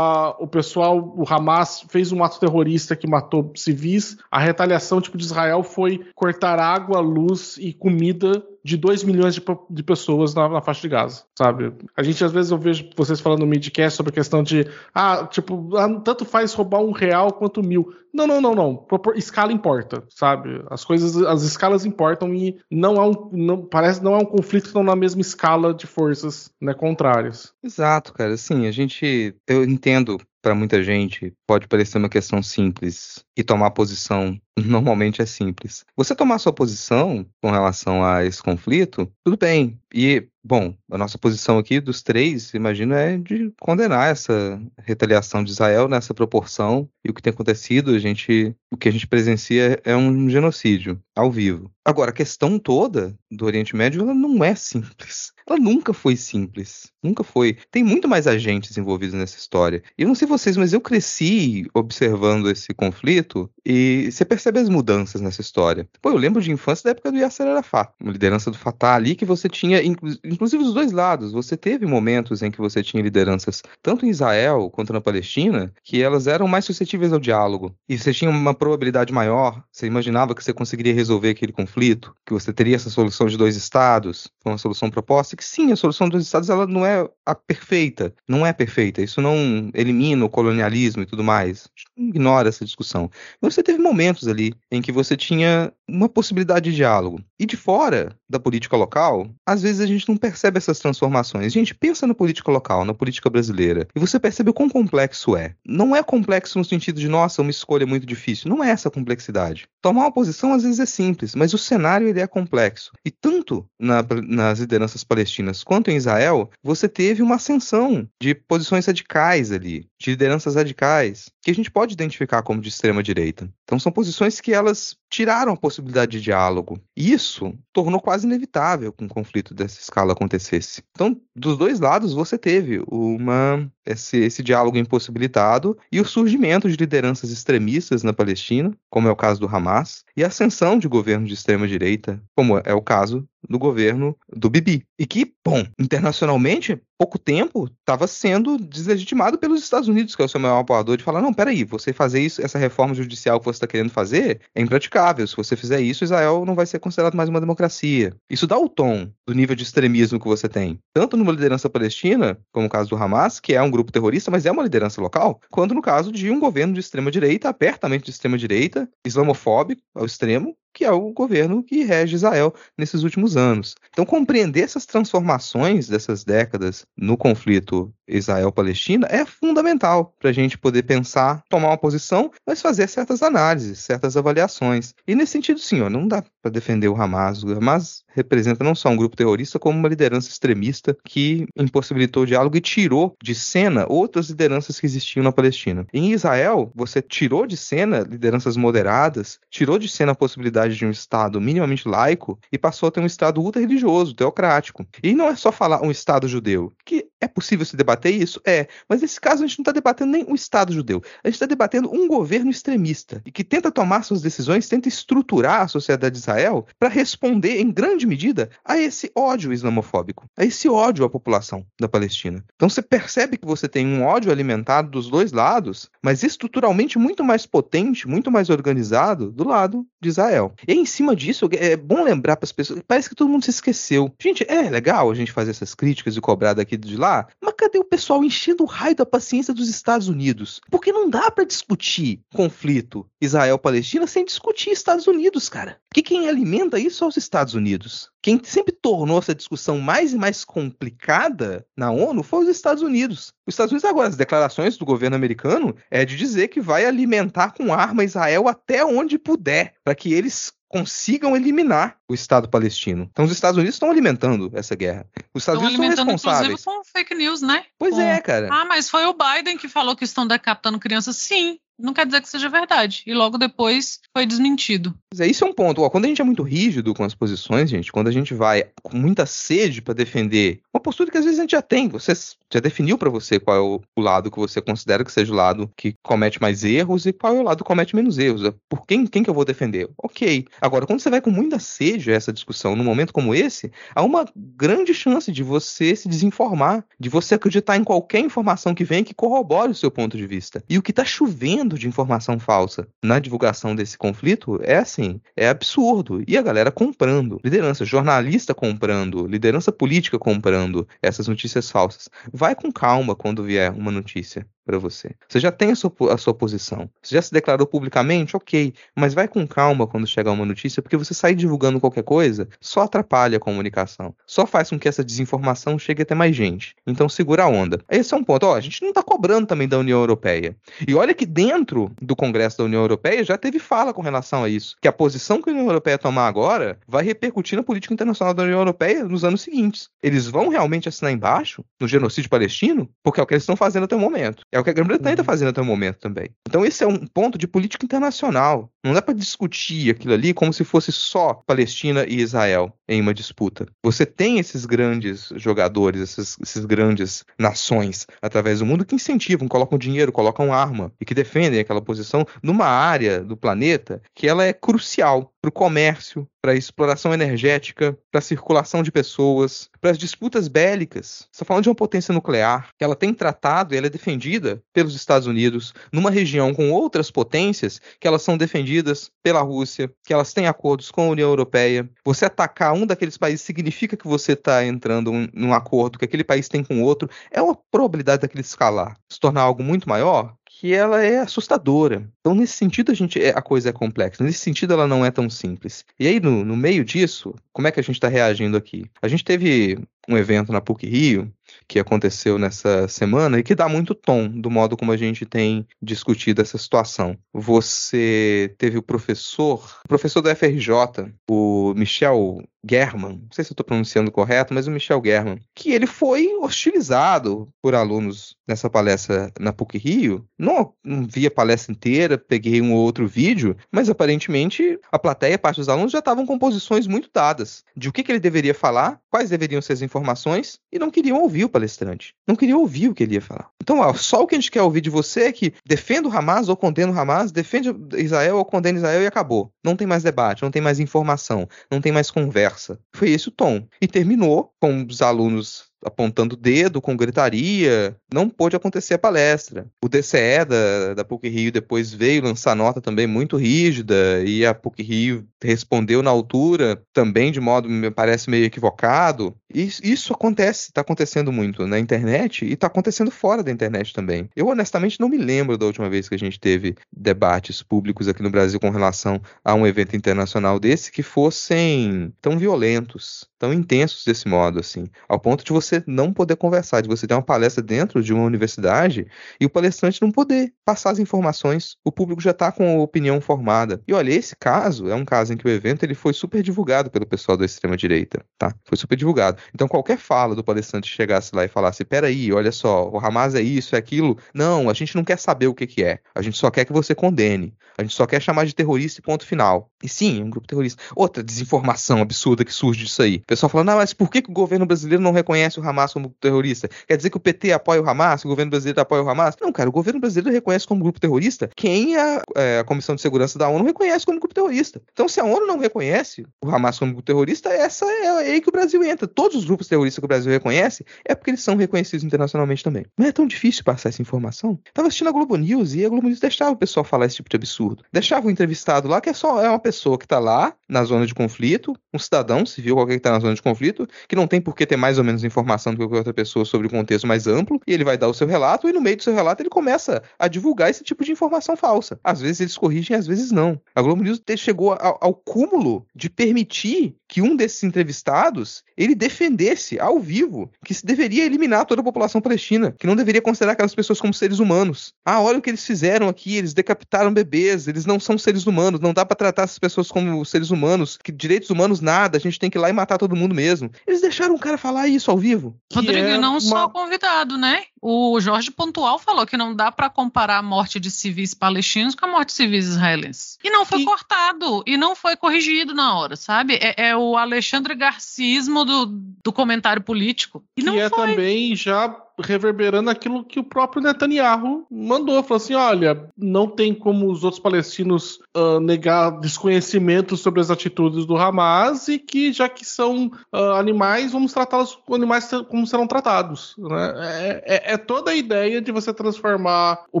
o pessoal, o Hamas fez um ato terrorista que matou civis. A retaliação tipo de Israel foi cortar água, luz e comida de 2 milhões de, de pessoas na, na, faixa de Gaza, sabe? A gente, às vezes, eu vejo vocês falando no midcast sobre a questão de, ah, tipo, ah, tanto faz roubar um real quanto mil. Não, não, não, não. Escala importa, sabe? As coisas, as escalas importam e não é um, não, parece não é um conflito que estão na mesma escala de forças, né, contrárias. Exato, cara. Assim, a gente, eu entendo para muita gente pode parecer uma questão simples e tomar posição normalmente é simples. Você tomar sua posição com relação a esse conflito, tudo bem. E, bom, a nossa posição aqui dos três, imagino, é de condenar essa retaliação de Israel nessa proporção e o que tem acontecido, a gente, o que a gente presencia é um genocídio ao vivo. Agora, a questão toda do Oriente Médio, ela não é simples. Ela nunca foi simples. Nunca foi. Tem muito mais agentes envolvidos nessa história. Eu não sei vocês, mas eu cresci observando esse conflito e você percebe as mudanças nessa história. Pô, eu lembro de infância da época do Yasser Arafat, uma liderança do Fatah ali que você tinha, inclusive dos dois lados, você teve momentos em que você tinha lideranças tanto em Israel quanto na Palestina que elas eram mais suscetíveis ao diálogo. E você tinha uma probabilidade maior, você imaginava que você conseguiria resolver aquele conflito, que você teria essa solução de dois estados, uma solução proposta, que sim, a solução dos estados ela não é a perfeita, não é perfeita, isso não elimina o colonialismo e tudo mais, ignora essa discussão. Você teve momentos ali em que você tinha uma possibilidade de diálogo. E de fora da política local, às vezes a gente não percebe essas transformações. Gente, pensa na política local, na política brasileira, e você percebe o quão complexo é. Não é complexo no sentido de, nossa, uma escolha muito difícil. Não é essa complexidade. Tomar uma posição às vezes é simples, mas o cenário ele é complexo. E tanto na, nas lideranças palestinas quanto em Israel, você teve uma ascensão de posições radicais ali, de lideranças radicais, que a gente pode identificar como de extrema direita. Então são posições que elas tiraram a possibilidade de diálogo. Isso tornou quase inevitável que um conflito dessa escala acontecesse. Então, dos dois lados, você teve uma esse, esse diálogo impossibilitado e o surgimento de lideranças extremistas na Palestina, como é o caso do Hamas, e a ascensão de governos de extrema direita, como é o caso do governo do Bibi. E que, bom, internacionalmente, pouco tempo, estava sendo deslegitimado pelos Estados Unidos, que é o seu maior apoiador, de falar: não, peraí, você fazer isso, essa reforma judicial que você está querendo fazer é impraticável. Se você fizer isso, Israel não vai ser considerado mais uma democracia. Isso dá o tom do nível de extremismo que você tem, tanto numa liderança palestina, como o caso do Hamas, que é um grupo terrorista, mas é uma liderança local, quanto no caso de um governo de extrema direita, apertamente de extrema direita, islamofóbico ao extremo, que é o governo que rege Israel nesses últimos anos. Então, compreender essas transformações dessas décadas no conflito Israel-Palestina é fundamental para a gente poder pensar, tomar uma posição, mas fazer certas análises, certas avaliações. E nesse sentido, sim, ó, não dá para defender o Hamas. O Hamas representa não só um grupo terrorista, como uma liderança extremista que impossibilitou o diálogo e tirou de cena outras lideranças que existiam na Palestina. Em Israel, você tirou de cena lideranças moderadas, tirou de cena a possibilidade de um Estado minimamente laico e passou a ter um Estado ultra-religioso, teocrático. E não é só falar um Estado judeu, que é possível se debater isso? É. Mas nesse caso a gente não está debatendo nem o Estado judeu. A gente está debatendo um governo extremista e que tenta tomar suas decisões, tenta estruturar a sociedade de Israel para responder em grande medida a esse ódio islamofóbico, a esse ódio à população da Palestina. Então você percebe que você tem um ódio alimentado dos dois lados, mas estruturalmente muito mais potente, muito mais organizado do lado de Israel. E em cima disso, é bom lembrar para as pessoas, parece que todo mundo se esqueceu. Gente, é legal a gente fazer essas críticas e cobrar daqui de lá, mas cadê o pessoal enchendo o raio da paciência dos Estados Unidos? Porque não dá para discutir conflito Israel-Palestina sem discutir Estados Unidos, cara. Que quem alimenta isso são os Estados Unidos. Quem sempre tornou essa discussão mais e mais complicada na ONU foi os Estados Unidos. Os Estados Unidos agora, as declarações do governo americano é de dizer que vai alimentar com arma Israel até onde puder, para que eles this consigam eliminar o Estado palestino. Então os Estados Unidos estão alimentando essa guerra. Os Estados estão Unidos são responsáveis. Inclusive com fake news, né? Pois com... é, cara. Ah, mas foi o Biden que falou que estão decapitando crianças. Sim, não quer dizer que seja verdade. E logo depois foi desmentido. Mas é, isso é um ponto. Ó, quando a gente é muito rígido com as posições, gente, quando a gente vai com muita sede para defender uma postura que às vezes a gente já tem, você já definiu para você qual é o, o, lado que você considera que seja o lado que comete mais erros e qual é o lado que comete menos erros. É, por quem, quem que eu vou defender? Ok. Agora, quando você vai com muita sede a essa discussão num momento como esse, há uma grande chance de você se desinformar, de você acreditar em qualquer informação que vem que corrobore o seu ponto de vista. E o que está chovendo de informação falsa na divulgação desse conflito é assim, é absurdo. E a galera comprando, liderança, jornalista comprando, liderança política comprando essas notícias falsas. Vai com calma quando vier uma notícia para você. Você já tem a sua, a sua posição. Você já se declarou publicamente? Ok. Mas vai com calma quando chegar uma notícia, porque você sair divulgando qualquer coisa só atrapalha a comunicação. Só faz com que essa desinformação chegue até mais gente. Então segura a onda. Esse é um ponto. Ó, a gente não está cobrando também da União Europeia. E olha que dentro do Congresso da União Europeia já teve fala com relação a isso. Que a posição que a União Europeia tomar agora vai repercutir na política internacional da União Europeia nos anos seguintes. Eles vão realmente assinar embaixo no genocídio palestino? Porque é o que eles estão fazendo até o momento. É o que a Grã-Bretanha está uhum. fazendo até o momento também. Então esse é um ponto de política internacional. Não dá para discutir aquilo ali como se fosse só Palestina e Israel em uma disputa. Você tem esses grandes jogadores, esses, esses grandes nações através do mundo que incentivam, colocam dinheiro, colocam arma e que defendem aquela posição numa área do planeta que ela é crucial para o comércio, para a exploração energética, para a circulação de pessoas, para as disputas bélicas. Está falando de uma potência nuclear que ela tem tratado e ela é defendida pelos Estados Unidos numa região com outras potências que elas são defendidas pela Rússia, que elas têm acordos com a União Europeia. Você atacar um daqueles países significa que você está entrando num acordo que aquele país tem com outro. É uma probabilidade daquele escalar se tornar algo muito maior que ela é assustadora. Então, nesse sentido, a, gente, é, a coisa é complexa. Nesse sentido, ela não é tão simples. E aí, no, no meio disso, como é que a gente está reagindo aqui? A gente teve um evento na PUC Rio que aconteceu nessa semana e que dá muito tom do modo como a gente tem discutido essa situação. Você teve o professor, o professor do FRJ, o Michel German, não sei se eu estou pronunciando correto, mas o Michel German, que ele foi hostilizado por alunos nessa palestra na PUC Rio. Não, não vi a palestra inteira, peguei um ou outro vídeo, mas aparentemente a plateia, parte dos alunos já estavam com posições muito dadas de o que, que ele deveria falar, quais deveriam ser as informações e não queriam ouvir o palestrante. Não queriam ouvir o que ele ia falar. Então, ó, só o que a gente quer ouvir de você é que defenda o Hamas ou condena o Hamas, defende Israel ou condena Israel e acabou. Não tem mais debate, não tem mais informação, não tem mais conversa. Foi esse o tom. E terminou com os alunos apontando o dedo com gritaria. Não pôde acontecer a palestra. O DCE da, da PUC Rio depois veio lançar nota também muito rígida e a PUC Rio respondeu na altura também de modo, me parece, meio equivocado. Isso, isso acontece, está acontecendo muito na internet e está acontecendo fora da internet também. Eu honestamente não me lembro da última vez que a gente teve debates públicos aqui no Brasil com relação a um evento internacional desse que fossem tão violentos, tão intensos desse modo, assim, ao ponto de você não poder conversar, de você ter uma palestra dentro de uma universidade e o palestrante não poder passar as informações, o público já está com a opinião formada. E olha, esse caso é um caso em que o evento ele foi super divulgado pelo pessoal da extrema direita, tá? Foi super divulgado. Então qualquer fala do palestrante chegasse lá e falasse, peraí, olha só, o Hamas é isso, é aquilo, não, a gente não quer saber o que que é, a gente só quer que você condene, a gente só quer chamar de terrorista e ponto final. E sim, um grupo terrorista. Outra desinformação absurda que surge disso aí. O pessoal falando, não, mas por que, que o governo brasileiro não reconhece o Hamas como terrorista? Quer dizer que o PT apoia o Hamas, o governo brasileiro apoia o Hamas? Não, cara, o governo brasileiro reconhece como grupo terrorista quem a, é, a Comissão de Segurança da ONU reconhece como grupo terrorista. Então, se a ONU não reconhece o Hamas como grupo terrorista, essa é aí que o Brasil entra. Todos os grupos terroristas que o Brasil reconhece é porque eles são reconhecidos internacionalmente também. Não é tão difícil passar essa informação. Tava assistindo a Globo News e a Globo News deixava o pessoal falar esse tipo de absurdo. Deixava o entrevistado lá, que é só é uma pessoa que tá lá na zona de conflito, um cidadão civil qualquer que tá na zona de conflito, que não tem por que ter mais ou menos informação do que outra pessoa sobre o contexto mais amplo, e ele vai dar o seu relato, e no meio do seu relato ele começa a divulgar esse tipo de informação falsa. Às vezes eles corrigem, às vezes não. A Globo News chegou ao, ao cúmulo de permitir que um desses entrevistados ele defendesse ao vivo que se deveria eliminar toda a população palestina, que não deveria considerar aquelas pessoas como seres humanos. Ah, olha o que eles fizeram aqui, eles decapitaram bebês, eles não são seres humanos, não dá para tratar essas pessoas como seres humanos, que direitos humanos nada, a gente tem que ir lá e matar todo mundo mesmo. Eles deixaram o cara falar isso ao vivo. Rodrigo, é não uma... só convidado, né? O Jorge Pontual falou que não dá para comparar a morte de civis palestinos com a morte de civis israelenses. E não foi e... cortado, e não foi corrigido na hora, sabe? É, é o Alexandre Garcismo do, do comentário político. E não que é também já reverberando aquilo que o próprio Netanyahu mandou. Falou assim: olha, não tem como os outros palestinos uh, negar desconhecimento sobre as atitudes do Hamas e que, já que são uh, animais, vamos tratá-los como animais como serão tratados. Né? É, é, é, toda a ideia de você transformar o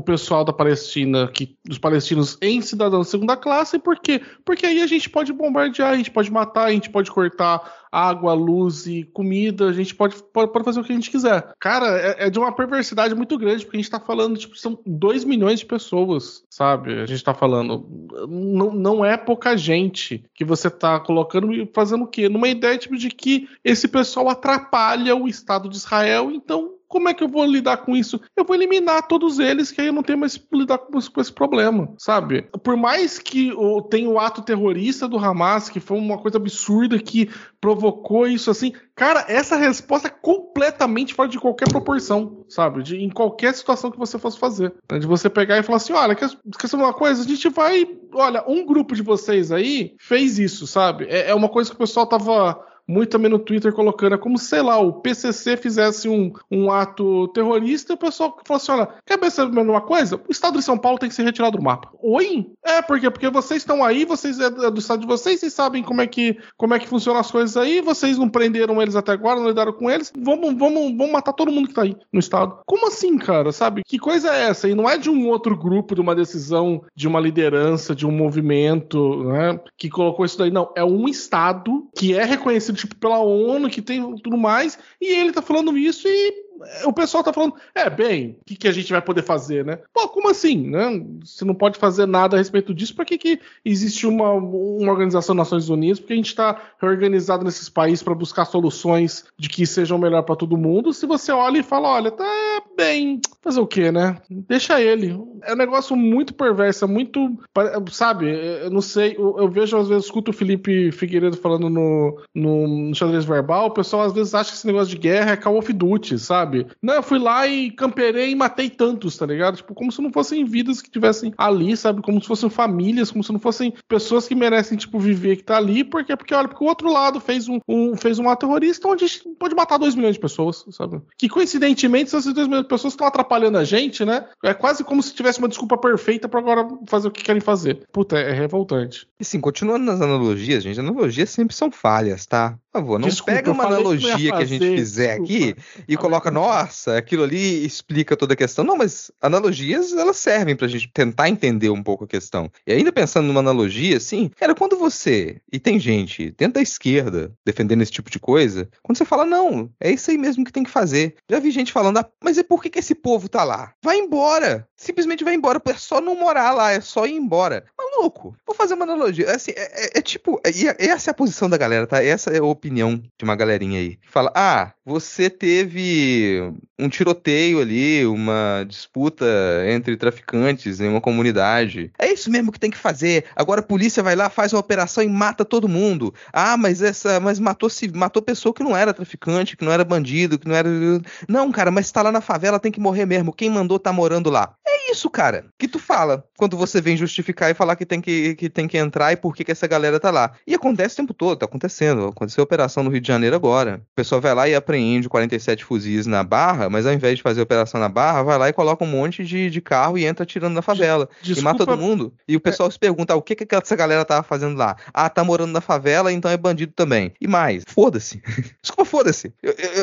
pessoal da Palestina, que, os palestinos, em cidadãos de segunda classe, por quê? Porque aí a gente pode bombardear, a gente pode matar, a gente pode cortar água, luz e comida, a gente pode, pode, fazer o que a gente quiser. Cara, é, é, de uma perversidade muito grande, porque a gente tá falando, tipo, são 2 milhões de pessoas, sabe? A gente tá falando. Não, não é pouca gente que você tá colocando e fazendo o quê? Numa ideia, tipo, de que esse pessoal atrapalha o Estado de Israel, então como é que eu vou lidar com isso? Eu vou eliminar todos eles, que aí eu não tenho mais que lidar com, com esse problema, sabe? Por mais que o, tenha o ato terrorista do Hamas, que foi uma coisa absurda que provocou isso assim, cara, essa resposta é completamente fora de qualquer proporção, sabe? De, em qualquer situação que você fosse fazer. Né? De você pegar e falar assim: olha, quer, quer saber uma coisa? A gente vai. Olha, um grupo de vocês aí fez isso, sabe? É, é uma coisa que o pessoal tava muito também no Twitter colocando, é como, sei lá, o PCC fizesse um, um ato terrorista e o pessoal falou assim, olha, quer saber uma coisa? O estado de São Paulo tem que ser retirado do mapa. Oi? É, por quê? Porque vocês estão aí, vocês é do estado de vocês, vocês sabem como é que, como é que funcionam as coisas aí, vocês não prenderam eles até agora, não lidaram com eles, vamos, vamos, vamos matar todo mundo que tá aí no estado. Como assim, cara? Sabe? Que coisa é essa? E não é de um outro grupo, de uma decisão, de uma liderança, de um movimento, né, que colocou isso daí. Não, é um estado que é reconhecido tipo, pela ONU, que tem tudo mais, e ele tá falando isso e o pessoal tá falando, é, bem, o que, que a gente vai poder fazer, né? Pô, como assim, né? Você não pode fazer nada a respeito disso, para que, que existe uma, uma organização das Nações Unidas? Porque a gente está reorganizado nesses países para buscar soluções de que sejam melhor para todo mundo. Se você olha e fala, olha, tá bem, fazer o quê, né? Deixa ele. É um negócio muito perverso, é muito, sabe, eu não sei, eu, eu vejo às vezes, escuto o Felipe Figueiredo falando no, no, no xadrez verbal, o pessoal às vezes acha que esse negócio de guerra é Call of Duty, sabe? Não, eu fui lá e camperei e matei tantos, tá ligado? Tipo, como se não fossem vidas que tivessem ali, sabe? Como se fossem famílias, como se não fossem pessoas que merecem, tipo, viver que tá ali, porque, porque olha, porque o outro lado fez um, um fez um ato terrorista onde a gente pode matar dois milhões de pessoas, sabe? Que coincidentemente essas dois milhões pessoas estão atrapalhando a gente, né? É quase como se tivesse uma desculpa perfeita para agora fazer o que querem fazer. Puta, é revoltante. E sim, continuando nas analogias, gente, analogias sempre são falhas, tá? Por favor, não desculpa, pega uma analogia que, que, a gente fizer desculpa. aqui e coloca, nossa, aquilo ali explica toda a questão. Não, mas analogias, elas servem pra gente tentar entender um pouco a questão. E ainda pensando numa analogia, assim, cara, quando você, e tem gente dentro da esquerda defendendo esse tipo de coisa, quando você fala, não, é isso aí mesmo que tem que fazer. Já vi gente falando, ah, mas é por que, que esse povo tá lá? Vai embora. Simplesmente vai embora. É só não morar lá, é só ir embora. Maluco, vou fazer uma analogia. Assim, é, é, é tipo, é, essa é a posição da galera, tá? Essa é a opinião de uma galerinha aí. Fala, ah, você teve um tiroteio ali, uma disputa entre traficantes em uma comunidade. É isso mesmo que tem que fazer. Agora a polícia vai lá, faz uma operação e mata todo mundo. Ah, mas essa, mas matou se matou pessoa que não era traficante, que não era bandido, que não era Não, cara, mas tá lá na favela, tem que morrer mesmo. Quem mandou tá morando lá. É isso, cara. Que tu fala quando você vem justificar e falar que tem que, que tem que entrar e por que, que essa galera tá lá. E acontece o tempo todo, tá acontecendo. Aconteceu a operação no Rio de Janeiro agora. O pessoal vai lá e apreende 47 fuzis na barra, mas ao invés de fazer a operação na barra, vai lá e coloca um monte de, de carro e entra tirando na favela. Desculpa, e mata todo mundo. E o pessoal é... se pergunta, ah, o que, que essa galera tava fazendo lá? Ah, tá morando na favela, então é bandido também. E mais, foda-se. Desculpa, foda-se.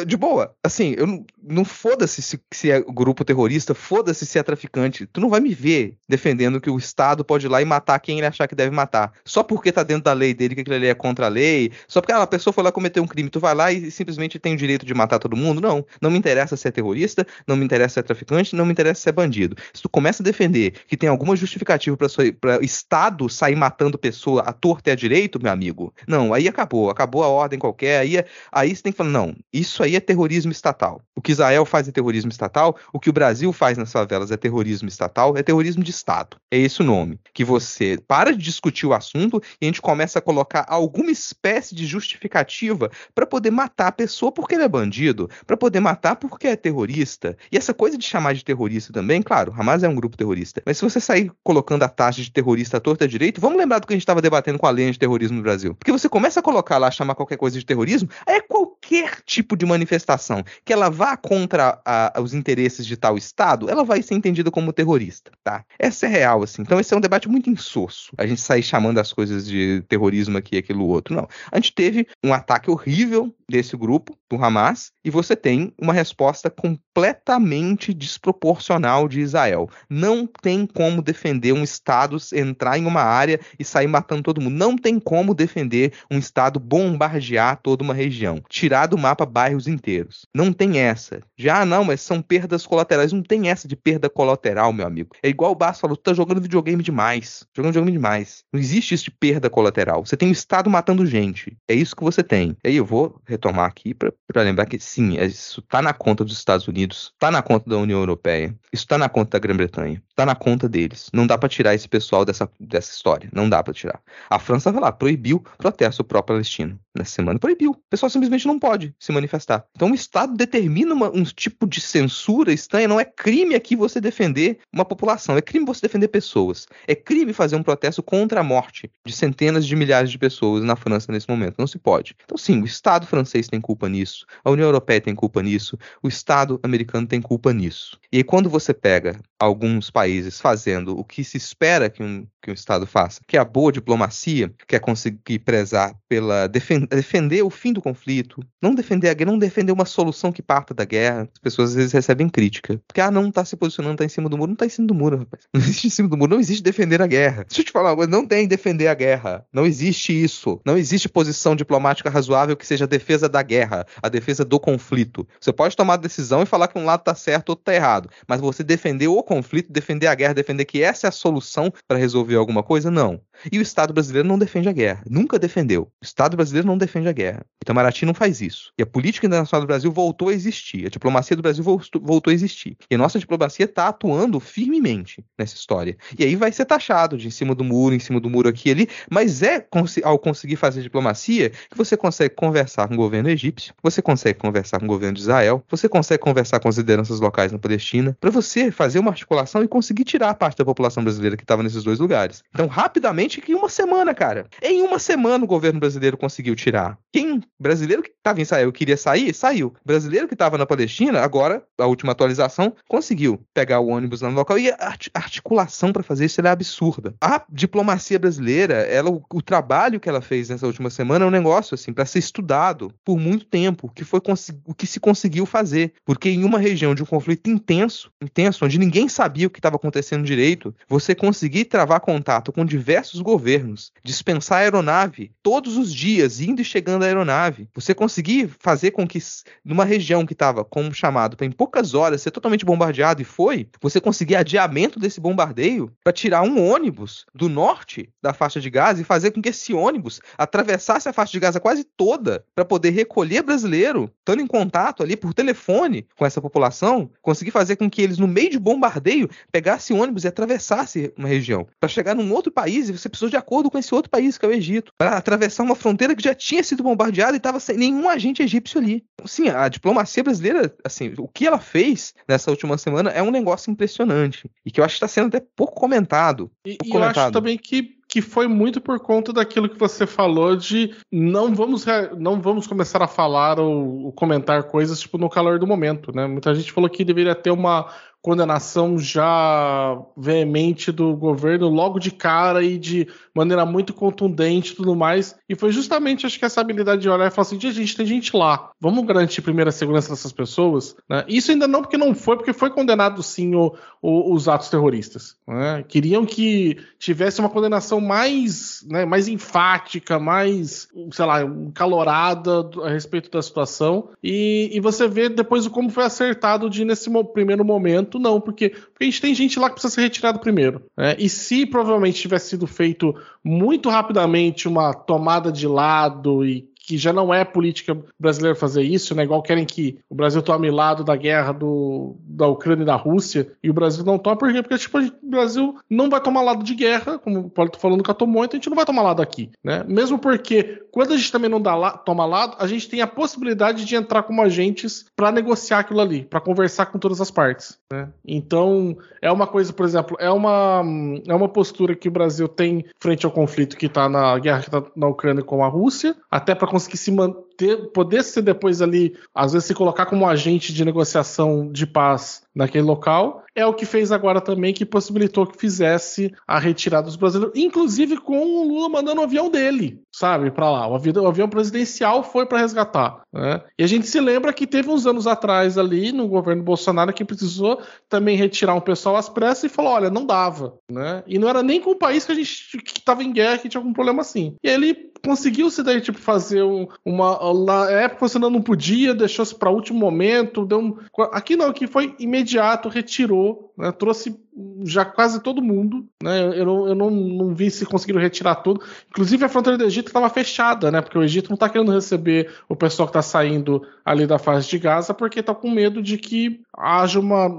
De boa. Assim, eu não, foda-se se, se é grupo terrorista, foda-se se é traficante. Tu não vai me ver defendendo que o Estado pode ir lá e matar quem ele achar que deve matar. Só porque tá dentro da lei dele que aquilo ali é contra a lei, só porque ah, a pessoa foi lá cometer um crime, tu vai lá e simplesmente tem o direito de matar todo mundo? Não. Não me interessa se é terrorista, não me interessa se é traficante, não me interessa se é bandido. Se tu começa a defender que tem alguma justificativa para o Estado sair matando pessoa à torta e à direito, meu amigo, não, aí acabou. Acabou a ordem qualquer. Aí, aí você tem que falar, não, isso aí é terrorismo estatal. O que Israel faz é terrorismo estatal, o que o Brasil faz nas favelas é terrorismo estatal, é terrorismo de Estado. É esse o nome. Que você para de discutir o assunto e a gente começa a colocar alguma espécie de justificativa para poder matar a pessoa porque ele é bandido para poder matar porque é terrorista. E essa coisa de chamar de terrorista também, claro, Hamas é um grupo terrorista. Mas se você sair colocando a taxa de terrorista à torta direito, vamos lembrar do que a gente estava debatendo com a lei de terrorismo no Brasil. Porque você começa a colocar lá, chamar qualquer coisa de terrorismo, é qualquer tipo de manifestação que ela vá contra a, os interesses de tal Estado, ela vai ser entendida como terrorista, tá? Essa é real, assim. Então esse é um debate muito insosso. A gente sair chamando as coisas de terrorismo aqui e aquilo outro. Não. A gente teve um ataque horrível desse grupo, do Hamas, e você tem uma resposta completamente desproporcional de Israel. Não tem como defender um Estado entrar em uma área e sair matando todo mundo. Não tem como defender um Estado bombardear toda uma região, tirar do mapa bairros inteiros. Não tem essa. Já não, mas são perdas colaterais. Não tem essa de perda colateral, meu amigo. É igual o Basso falou: tu tá jogando videogame demais. Jogando videogame demais. Não existe isso de perda colateral. Você tem um Estado matando gente. É isso que você tem. E aí eu vou retomar aqui para lembrar que sim, é, isso está na conta dos Estados Unidos, está na conta da União Europeia, isso está na conta da Grã-Bretanha, está na conta deles. Não dá para tirar esse pessoal dessa, dessa história, não dá para tirar. A França vai lá, proibiu protesto pró-palestino nessa semana, proibiu. O pessoal simplesmente não pode se manifestar. Então o Estado determina uma, um tipo de censura estranha. Não é crime aqui você defender uma população, é crime você defender pessoas. É crime fazer um protesto contra a morte de centenas de milhares de pessoas na França nesse momento. Não se pode. Então, sim, o Estado francês tem culpa nisso, a União Europeia tem culpa nisso, o Estado americano tem culpa nisso. E aí, quando você pega alguns países fazendo o que se espera que um, que um Estado faça, que é a boa diplomacia, que é conseguir prezar pela defen defender o fim do conflito, não defender a guerra, não defender uma solução que parta da guerra. As pessoas às vezes recebem crítica. Porque, ah, não tá se posicionando, tá em cima do muro. Não tá em cima do muro, rapaz. Não existe em cima do muro, não existe defender a guerra. Deixa eu te falar uma coisa, não tem defender a guerra. Não existe isso. Não existe posição diplomática razoável que seja a defesa da guerra, a defesa do conflito. Você pode tomar decisão e falar que um lado tá certo, outro tá errado. Mas você defender o conflito, defender a guerra, defender que essa é a solução para resolver alguma coisa, não. E o Estado brasileiro não defende a guerra. Nunca defendeu. O Estado brasileiro não defende a guerra. O Itamaraty não faz isso. E a política internacional do Brasil voltou a existir. A diplomacia do Brasil voltou a existir. E a nossa diplomacia está atuando firmemente nessa história. E aí vai ser taxado de em cima do muro, em cima do muro aqui e ali. Mas é ao conseguir fazer diplomacia que você consegue conversar com o governo egípcio, você consegue conversar com o governo de Israel, você consegue conversar com as lideranças locais na Palestina, para você fazer uma articulação e conseguir conseguir tirar a parte da população brasileira que estava nesses dois lugares. Então, rapidamente, em uma semana, cara. Em uma semana o governo brasileiro conseguiu tirar. Quem brasileiro que estava em Israel queria sair, saiu. Brasileiro que estava na Palestina, agora, a última atualização, conseguiu pegar o ônibus lá no local. E a articulação para fazer isso é absurda. A diplomacia brasileira, ela, o, o, trabalho que ela fez nessa última semana é um negócio assim para ser estudado por muito tempo, que foi o que se conseguiu fazer, porque em uma região de um conflito intenso, intenso, onde ninguém sabia o que estava acontecendo direito, você conseguir travar contato com diversos governos, dispensar a aeronave todos os dias, indo e chegando a aeronave, você conseguir fazer com que numa região que estava como chamado para em poucas horas ser totalmente bombardeado e foi, você conseguir adiamento desse bombardeio para tirar um ônibus do norte da faixa de Gaza e fazer com que esse ônibus atravessasse a faixa de Gaza quase toda para poder recolher brasileiro, estando em contato ali por telefone com essa população, conseguir fazer com que eles no meio de bombardeio pegasse ônibus e atravessasse uma região. Para chegar num outro país, você precisou de acordo com esse outro país, que é o Egito, para atravessar uma fronteira que já tinha sido bombardeada e estava sem nenhum agente egípcio ali. Sim, a diplomacia brasileira, assim, o que ela fez nessa última semana é um negócio impressionante e que eu acho que está sendo até pouco comentado. E, pouco e comentado. eu acho também que que foi muito por conta daquilo que você falou de não vamos, não vamos começar a falar ou, ou, comentar coisas tipo no calor do momento, né? Muita gente falou que deveria ter uma condenação já veemente do governo logo de cara e de maneira muito contundente e tudo mais. E foi justamente, acho que essa habilidade de olhar e falar assim: a gente tem gente lá, vamos garantir primeiro a segurança dessas pessoas. Né? Isso ainda não porque não foi, porque foi condenado sim o, o, os atos terroristas. Né? Queriam que tivesse uma condenação mais, né, mais enfática, mais, sei lá, calorada a respeito da situação. E, e você vê depois como foi acertado de nesse primeiro momento, não, porque, porque a gente tem gente lá que precisa ser retirado primeiro. Né? E se provavelmente tivesse sido feito muito rapidamente uma tomada de lado e que já não é política brasileira fazer isso, né? Igual querem que o Brasil tome lado da guerra do, da Ucrânia e da Rússia, e o Brasil não toma, por quê? Porque tipo, o Brasil não vai tomar lado de guerra, como o Paulo tá falando que tomou, então a gente não vai tomar lado aqui, né? Mesmo porque quando a gente também não dá la toma lado, a gente tem a possibilidade de entrar como agentes para negociar aquilo ali, para conversar com todas as partes, né? Então, é uma coisa, por exemplo, é uma, é uma postura que o Brasil tem frente ao conflito que está na guerra que tá na Ucrânia com a Rússia, até para conseguir se manter, poder ser depois ali, às vezes se colocar como agente de negociação de paz naquele local, é o que fez agora também, que possibilitou que fizesse a retirada dos brasileiros, inclusive com o Lula mandando o avião dele, sabe, para lá. O avião, o avião, presidencial foi para resgatar. Né? E a gente se lembra que teve uns anos atrás ali, no governo Bolsonaro, que precisou também retirar um pessoal às pressas e falou: olha, não dava. Né? E não era nem com o país que a gente estava em guerra que tinha algum problema assim. E ele conseguiu se daí, tipo, fazer um, uma. Na época você não podia, deixou-se para último momento, deu um. Aqui não, aqui foi imediato, retirou, né, trouxe já quase todo mundo, né? Eu, não, eu não, não vi se conseguiram retirar tudo. Inclusive a fronteira do Egito estava fechada, né? Porque o Egito não está querendo receber o pessoal que está saindo ali da fase de Gaza, porque está com medo de que haja uma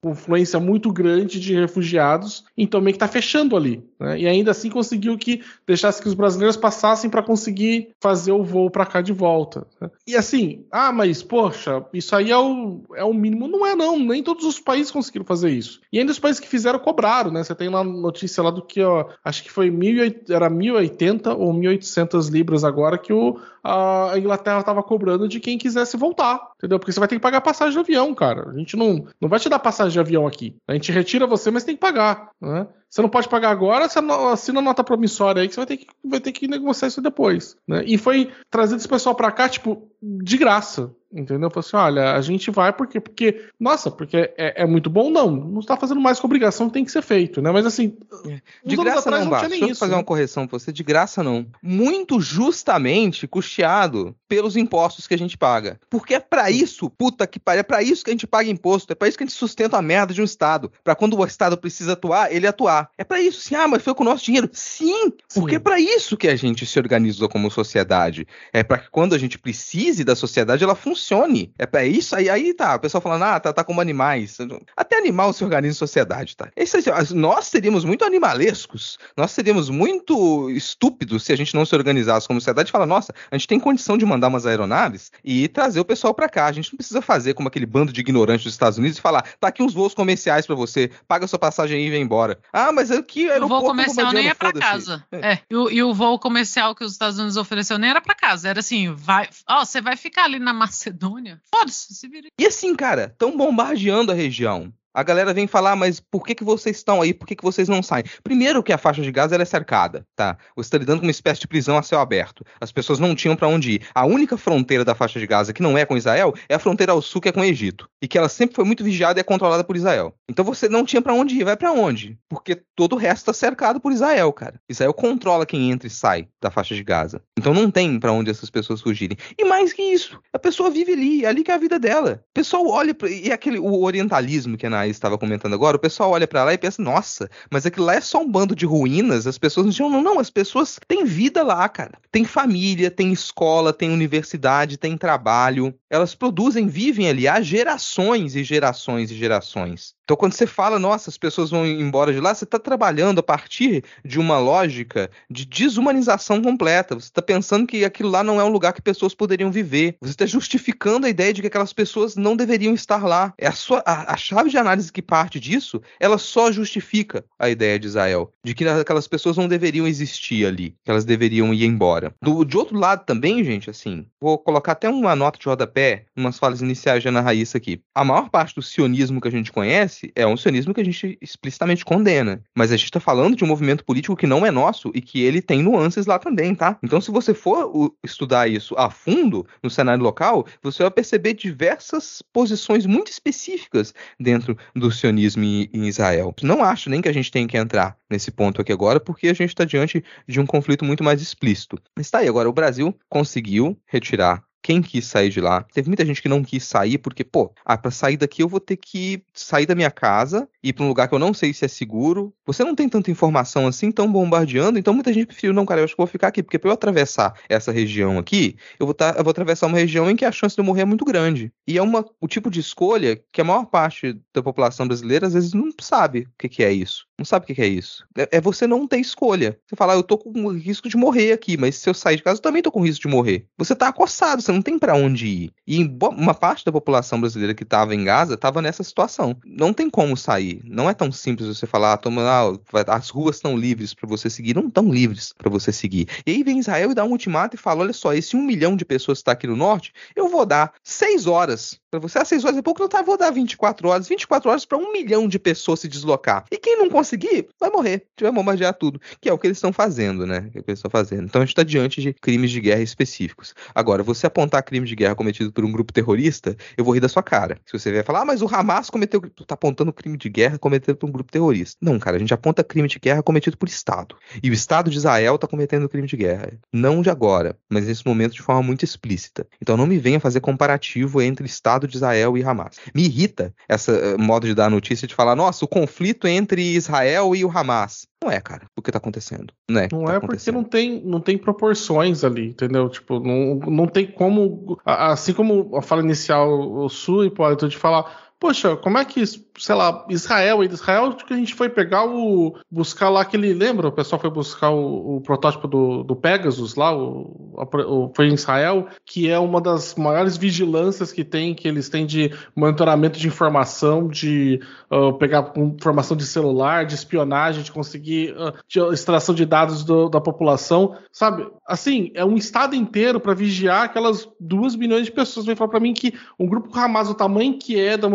confluência muito grande de refugiados, então meio que está fechando ali. Né? E ainda assim conseguiu que deixasse que os brasileiros passassem para conseguir fazer o voo para cá de volta. Né? E assim, ah, mas poxa, isso aí é o, é o mínimo. Não é, não. Nem todos os países conseguiram fazer isso. E ainda os países que fizeram cobraram, né? Você tem lá notícia lá do que, ó, acho que foi mil, era 1080 ou 1800 libras agora que o, a Inglaterra estava cobrando de quem quisesse voltar, entendeu? Porque você vai ter que pagar passagem de avião, cara. A gente não, não vai te dar passagem de avião aqui. A gente retira você, mas tem que pagar, né? Você não pode pagar agora, você assina nota promissória aí que você vai ter que, vai ter que negociar isso depois. Né? E foi trazido esse pessoal para cá, tipo, de graça. Entendeu? Falei assim: olha, a gente vai porque, porque nossa, porque é, é muito bom, não. Não está fazendo mais que obrigação, tem que ser feito, né? Mas assim, é. de graça não, não basta. Deixa eu fazer né? uma correção pra você: de graça não. Muito justamente custeado pelos impostos que a gente paga. Porque é para isso, puta que pariu, é para isso que a gente paga imposto, é para isso que a gente sustenta a merda de um Estado. para quando o Estado precisa atuar, ele atuar. É para isso, sim. Ah, mas foi com o nosso dinheiro. Sim, porque sim. é para isso que a gente se organizou como sociedade. É para que quando a gente precise da sociedade, ela funcione. É para isso aí, aí tá. O pessoal falando, ah, tá, tá como animais. Até animal se organiza em sociedade, tá? Esse, nós seríamos muito animalescos, nós seríamos muito estúpidos se a gente não se organizasse como sociedade e falar, nossa, a gente tem condição de mandar umas aeronaves e trazer o pessoal para cá. A gente não precisa fazer como aquele bando de ignorantes dos Estados Unidos e falar, tá aqui uns voos comerciais para você, paga sua passagem aí e vem embora. Ah, mas aqui o voo comercial nem é para casa. É. é. E, o, e, o, voo comercial que os Estados Unidos ofereceu nem era para casa. Era assim, vai, ó, você vai ficar ali na Macedônia? Foda-se, se vira. E assim, cara, estão bombardeando a região. A galera vem falar, mas por que, que vocês estão aí? Por que, que vocês não saem? Primeiro que a faixa de Gaza é cercada, tá? Você está lidando com uma espécie de prisão a céu aberto. As pessoas não tinham para onde ir. A única fronteira da faixa de Gaza que não é com Israel é a fronteira ao sul, que é com o Egito. E que ela sempre foi muito vigiada e é controlada por Israel. Então você não tinha para onde ir. Vai para onde? Porque todo o resto está cercado por Israel, cara. Israel controla quem entra e sai da faixa de Gaza. Então não tem para onde essas pessoas fugirem. E mais que isso, a pessoa vive ali, é ali que é a vida dela. O pessoal olha pra... e aquele o orientalismo que a Estava comentando agora o pessoal olha para lá e pensa, nossa, mas aquilo lá é só um bando de ruínas, as pessoas não não, não, as pessoas têm vida lá, cara. Tem família, tem escola, tem universidade, tem trabalho. Elas produzem, vivem ali há gerações e gerações e gerações. Então, quando você fala, nossa, as pessoas vão embora de lá, você está trabalhando a partir de uma lógica de desumanização completa. Você está pensando que aquilo lá não é um lugar que pessoas poderiam viver. Você está justificando a ideia de que aquelas pessoas não deveriam estar lá. É a, sua, a, a chave de análise que parte disso, ela só justifica a ideia de Israel, de que aquelas pessoas não deveriam existir ali, que elas deveriam ir embora. Do, de outro lado também, gente, assim, vou colocar até uma nota de rodapé, umas falas iniciais de Ana Raíssa aqui. A maior parte do sionismo que a gente conhece acontece é um sionismo que a gente explicitamente condena. Mas a gente está falando de um movimento político que não é nosso e que ele tem nuances lá também, tá? Então, se você for estudar isso a fundo no cenário local, você vai perceber diversas posições muito específicas dentro do sionismo em Israel. Não acho nem que a gente tenha que entrar nesse ponto aqui agora, porque a gente está diante de um conflito muito mais explícito. Mas tá aí, agora o Brasil conseguiu retirar quem quis sair de lá. Teve muita gente que não quis sair porque, pô, ah, para sair daqui eu vou ter que sair da minha casa, ir para um lugar que eu não sei se é seguro. Você não tem tanta informação assim, tão bombardeando, então muita gente preferiu, não, cara, eu acho que vou ficar aqui, porque para eu atravessar essa região aqui, eu vou, tá, eu vou atravessar uma região em que a chance de eu morrer é muito grande. E é uma, o tipo de escolha que a maior parte da população brasileira às vezes não sabe o que, que é isso. Não sabe o que, é isso. É, é, você não ter escolha. Você fala, ah, eu tô com risco de morrer aqui, mas se eu sair de casa, eu também tô com risco de morrer. Você tá acossado, você não tem para onde ir. E uma parte da população brasileira que estava em Gaza estava nessa situação. Não tem como sair. Não é tão simples você falar, ah, toma, ah, as ruas estão livres para você seguir. Não estão livres para você seguir. E aí vem Israel e dá um ultimato e fala: olha só, esse um milhão de pessoas está aqui no norte, eu vou dar seis horas para você. Ah, seis horas é pouco, não tá, vou dar 24 horas. 24 horas para um milhão de pessoas se deslocar. E quem não conseguir, vai morrer. Vai bombardear tudo. Que é o que eles estão fazendo, né? Que é o que eles estão fazendo. Então a gente está diante de crimes de guerra específicos. Agora, você apontar crime de guerra cometido por um grupo terrorista, eu vou rir da sua cara. Se você vier falar, ah, mas o Hamas cometeu. Tu tá apontando crime de guerra cometido por um grupo terrorista. Não, cara, a gente aponta crime de guerra cometido por Estado. E o Estado de Israel tá cometendo crime de guerra. Não de agora, mas nesse momento de forma muito explícita. Então não me venha fazer comparativo entre Estado de Israel e Hamas. Me irrita essa uh, modo de dar a notícia de falar, nossa, o conflito entre Israel e o Hamas. Não é, cara, o que tá acontecendo. Não é, não tá é porque não tem, não tem proporções ali, entendeu? Tipo, não, não tem como. Assim como a fala inicial, o Sul e pode de falar, poxa, como é que sei lá, Israel, e Israel que a gente foi pegar o. buscar lá aquele. Lembra? O pessoal foi buscar o, o protótipo do, do Pegasus lá, o, o, foi em Israel, que é uma das maiores vigilâncias que tem, que eles têm de monitoramento de informação, de uh, pegar informação de celular, de espionagem, de conseguir uh, de extração de dados do, da população, sabe? Assim, é um estado inteiro para vigiar aquelas duas milhões de pessoas. Vem falar para mim que um grupo Hamas, o tamanho que é, da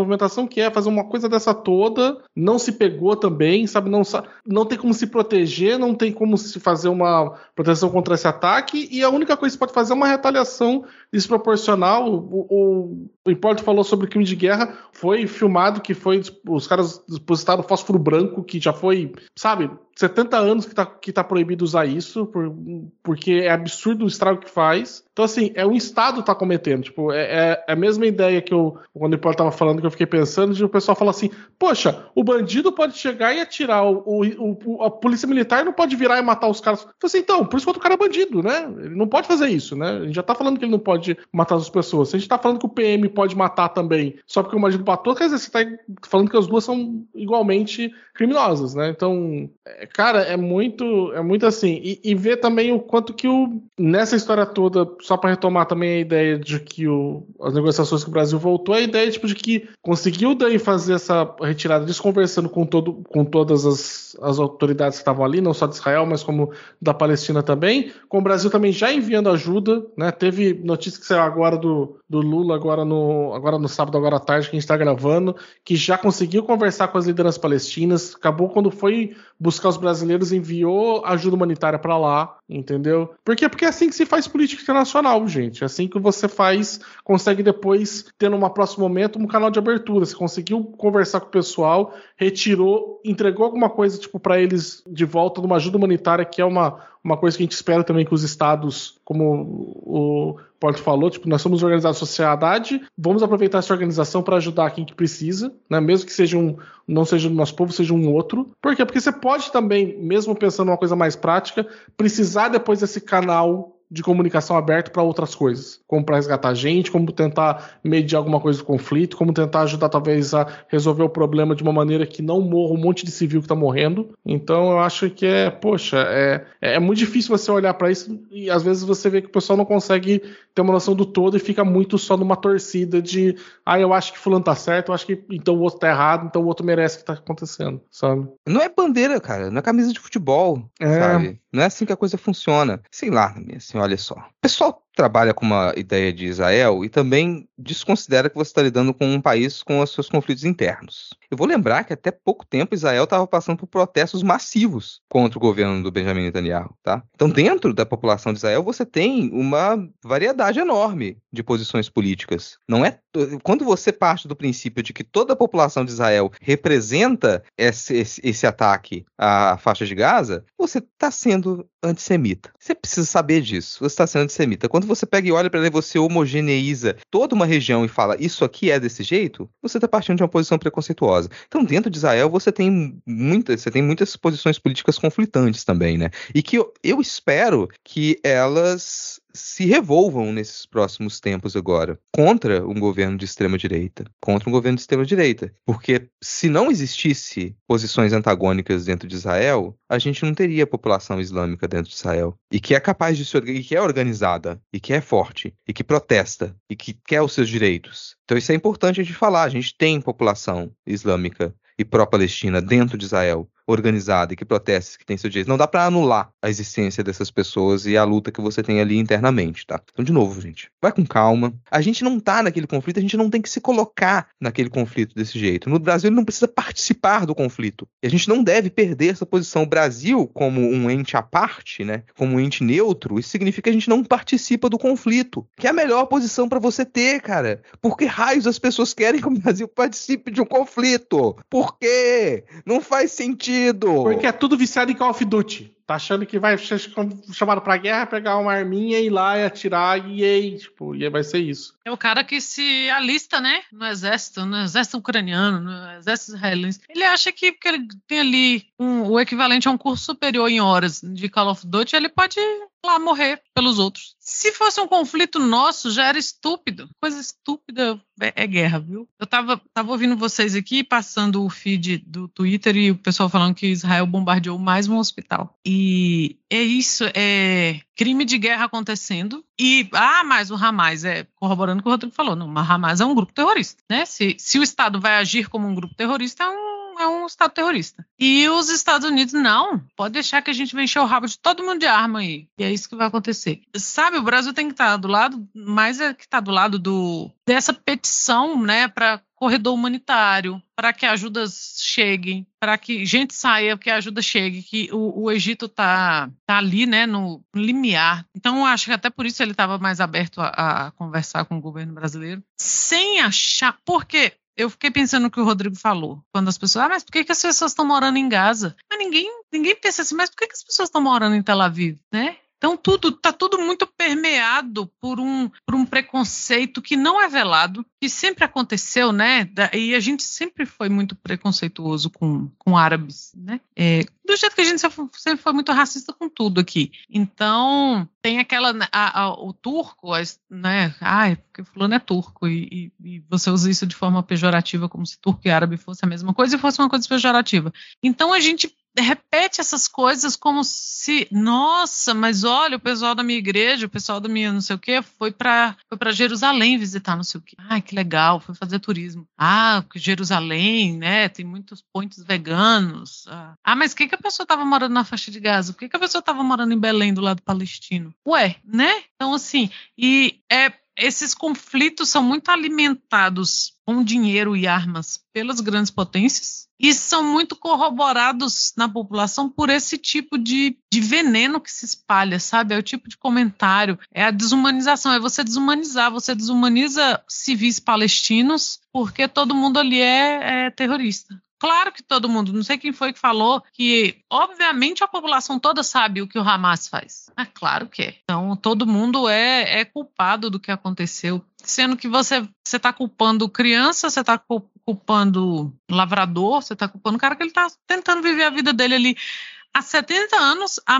que é, fazer uma coisa dessa toda, não se pegou também, sabe? Não, não tem como se proteger, não tem como se fazer uma proteção contra esse ataque, e a única coisa que pode fazer é uma retaliação desproporcional. O, o, o Hipólito falou sobre crime de guerra, foi filmado que foi. Os caras depositaram fósforo branco, que já foi, sabe? 70 anos que tá, que tá proibido usar isso, por, porque é absurdo o estrago que faz. Então, assim, é o Estado tá cometendo. Tipo, é, é, é a mesma ideia que eu, quando o Paulo tava falando, que eu fiquei pensando, de o pessoal fala assim: poxa, o bandido pode chegar e atirar, o, o, o a polícia militar não pode virar e matar os caras. Assim, então, por isso que o cara é bandido, né? Ele não pode fazer isso, né? A gente já tá falando que ele não pode matar as pessoas. Se a gente tá falando que o PM pode matar também, só porque o bandido matou, quer dizer, você tá falando que as duas são igualmente criminosas, né? Então, é, cara, é muito, é muito assim. E, e ver também o quanto que o nessa história toda só para retomar também a ideia de que o, as negociações que o Brasil voltou, a ideia tipo, de que conseguiu daí fazer essa retirada desconversando com, todo, com todas as, as autoridades que estavam ali, não só de Israel, mas como da Palestina também, com o Brasil também já enviando ajuda, né? Teve notícia que saiu agora do, do Lula, agora no, agora no sábado, agora à tarde, que a gente está gravando, que já conseguiu conversar com as lideranças palestinas, acabou quando foi buscar os brasileiros, enviou ajuda humanitária para lá, entendeu? Por quê? Porque é assim que se faz política internacional, gente. É assim que você faz, consegue depois ter num próximo momento um canal de abertura. Você conseguiu conversar com o pessoal, retirou, entregou alguma coisa tipo para eles de volta numa ajuda humanitária que é uma uma coisa que a gente espera também que os estados, como o Porto falou, tipo, nós somos organizados sociedade, vamos aproveitar essa organização para ajudar quem que precisa, né? Mesmo que seja um, não seja do nosso povo, seja um outro. Por quê? Porque você pode também, mesmo pensando numa coisa mais prática, precisar depois desse canal de comunicação aberta para outras coisas, como para resgatar gente, como tentar mediar alguma coisa do conflito, como tentar ajudar talvez a resolver o problema de uma maneira que não morra um monte de civil que está morrendo. Então eu acho que é, poxa, é, é muito difícil você olhar para isso e às vezes você vê que o pessoal não consegue ter uma noção do todo e fica muito só numa torcida de, ah, eu acho que fulano tá certo, eu acho que então o outro tá errado, então o outro merece o que tá acontecendo, sabe? Não é bandeira, cara, não é camisa de futebol, é... sabe? Não é assim que a coisa funciona. Sei lá, assim, olha só. Pessoal trabalha com uma ideia de Israel e também desconsidera que você está lidando com um país com os seus conflitos internos. Eu vou lembrar que até pouco tempo Israel estava passando por protestos massivos contra o governo do Benjamin Netanyahu, tá? Então, dentro da população de Israel, você tem uma variedade enorme de posições políticas. Não é quando você parte do princípio de que toda a população de Israel representa esse, esse, esse ataque à faixa de Gaza, você está sendo antissemita. Você precisa saber disso. Você está sendo antissemita. Quando você pega e olha para ele, você homogeneiza toda uma região e fala isso aqui é desse jeito, você está partindo de uma posição preconceituosa. Então, dentro de Israel, você tem muitas, você tem muitas posições políticas conflitantes também, né? E que eu, eu espero que elas se revolvam nesses próximos tempos agora contra um governo de extrema direita, contra um governo de extrema direita, porque se não existisse posições antagônicas dentro de Israel, a gente não teria população islâmica dentro de Israel e que é capaz de se e que é organizada e que é forte e que protesta e que quer os seus direitos. Então isso é importante a gente falar. A gente tem população islâmica e pró-Palestina dentro de Israel organizada e que protesta, que tem seu direito. Não dá para anular a existência dessas pessoas e a luta que você tem ali internamente, tá? Então, de novo, gente, vai com calma. A gente não tá naquele conflito, a gente não tem que se colocar naquele conflito desse jeito. No Brasil, ele não precisa participar do conflito. E a gente não deve perder essa posição. O Brasil, como um ente à parte, né? Como um ente neutro, isso significa que a gente não participa do conflito. Que é a melhor posição para você ter, cara. Por que raios as pessoas querem que o Brasil participe de um conflito? Por quê? Não faz sentido sentido. Porque é tudo viciado em Call of Duty. Tá achando que vai ser chamado pra guerra, pegar uma arminha e ir lá e atirar e aí, tipo, e aí vai ser isso. É o cara que se alista, né? No exército, no exército ucraniano, no exército israelense. Ele acha que porque ele tem ali um, o equivalente a um curso superior em horas de Call of Duty, ele pode lá morrer pelos outros. Se fosse um conflito nosso, já era estúpido. Coisa estúpida é, é, guerra, viu? Eu tava, tava ouvindo vocês aqui, passando o feed do Twitter e o pessoal falando que Israel bombardeou mais um hospital. E é isso, é crime de guerra acontecendo. E, ah, mas o Hamas é corroborando o que o Rodrigo falou. Não, mas Hamas é um grupo terrorista, né? Se, se o Estado vai agir como um grupo terrorista, é um, é um Estado terrorista. E os Estados Unidos, não, pode deixar que a gente vai encher o rabo de todo mundo de arma aí. E é isso que vai acontecer. Sabe, o Brasil tem que estar do lado, mais é que está do lado do, dessa petição, né, para corredor humanitário, para que ajudas cheguem, para que gente saia, que a ajuda chegue, que o, o Egito tá, tá ali, né, no limiar. Então, acho que até por isso ele estava mais aberto a, a, conversar com o governo brasileiro, sem achar, porque eu fiquei pensando no que o Rodrigo falou. Quando as pessoas, ah, mas por que, que as pessoas estão morando em Gaza? Mas ninguém, ninguém pensa assim, mas por que, que as pessoas estão morando em Tel Aviv, né? Então tudo está tudo muito permeado por um, por um preconceito que não é velado, que sempre aconteceu, né? E a gente sempre foi muito preconceituoso com, com árabes, né? É, do jeito que a gente sempre foi muito racista com tudo aqui. Então tem aquela a, a, o turco, né? Ai, porque fulano é turco e, e, e, você usa isso de forma pejorativa, como se turco e árabe fosse a mesma coisa e fosse uma coisa pejorativa. Então a gente repete essas coisas como se, nossa, mas olha, o pessoal da minha igreja, o pessoal da minha não sei o quê, foi para foi para Jerusalém visitar não sei o quê. Ai, que legal, foi fazer turismo. Ah, Jerusalém, né, tem muitos pontos veganos. Ah, mas que, que a pessoa estava morando na faixa de Gaza? Por que, que a pessoa estava morando em Belém, do lado palestino? Ué, né? Então, assim, e é esses conflitos são muito alimentados com dinheiro e armas pelas grandes potências e são muito corroborados na população por esse tipo de, de veneno que se espalha, sabe? É o tipo de comentário, é a desumanização, é você desumanizar, você desumaniza civis palestinos porque todo mundo ali é, é terrorista. Claro que todo mundo, não sei quem foi que falou que, obviamente, a população toda sabe o que o Hamas faz. É claro que é. Então, todo mundo é, é culpado do que aconteceu. Sendo que você está culpando criança, você está culpando lavrador, você está culpando o cara que ele está tentando viver a vida dele ali há 70 anos, há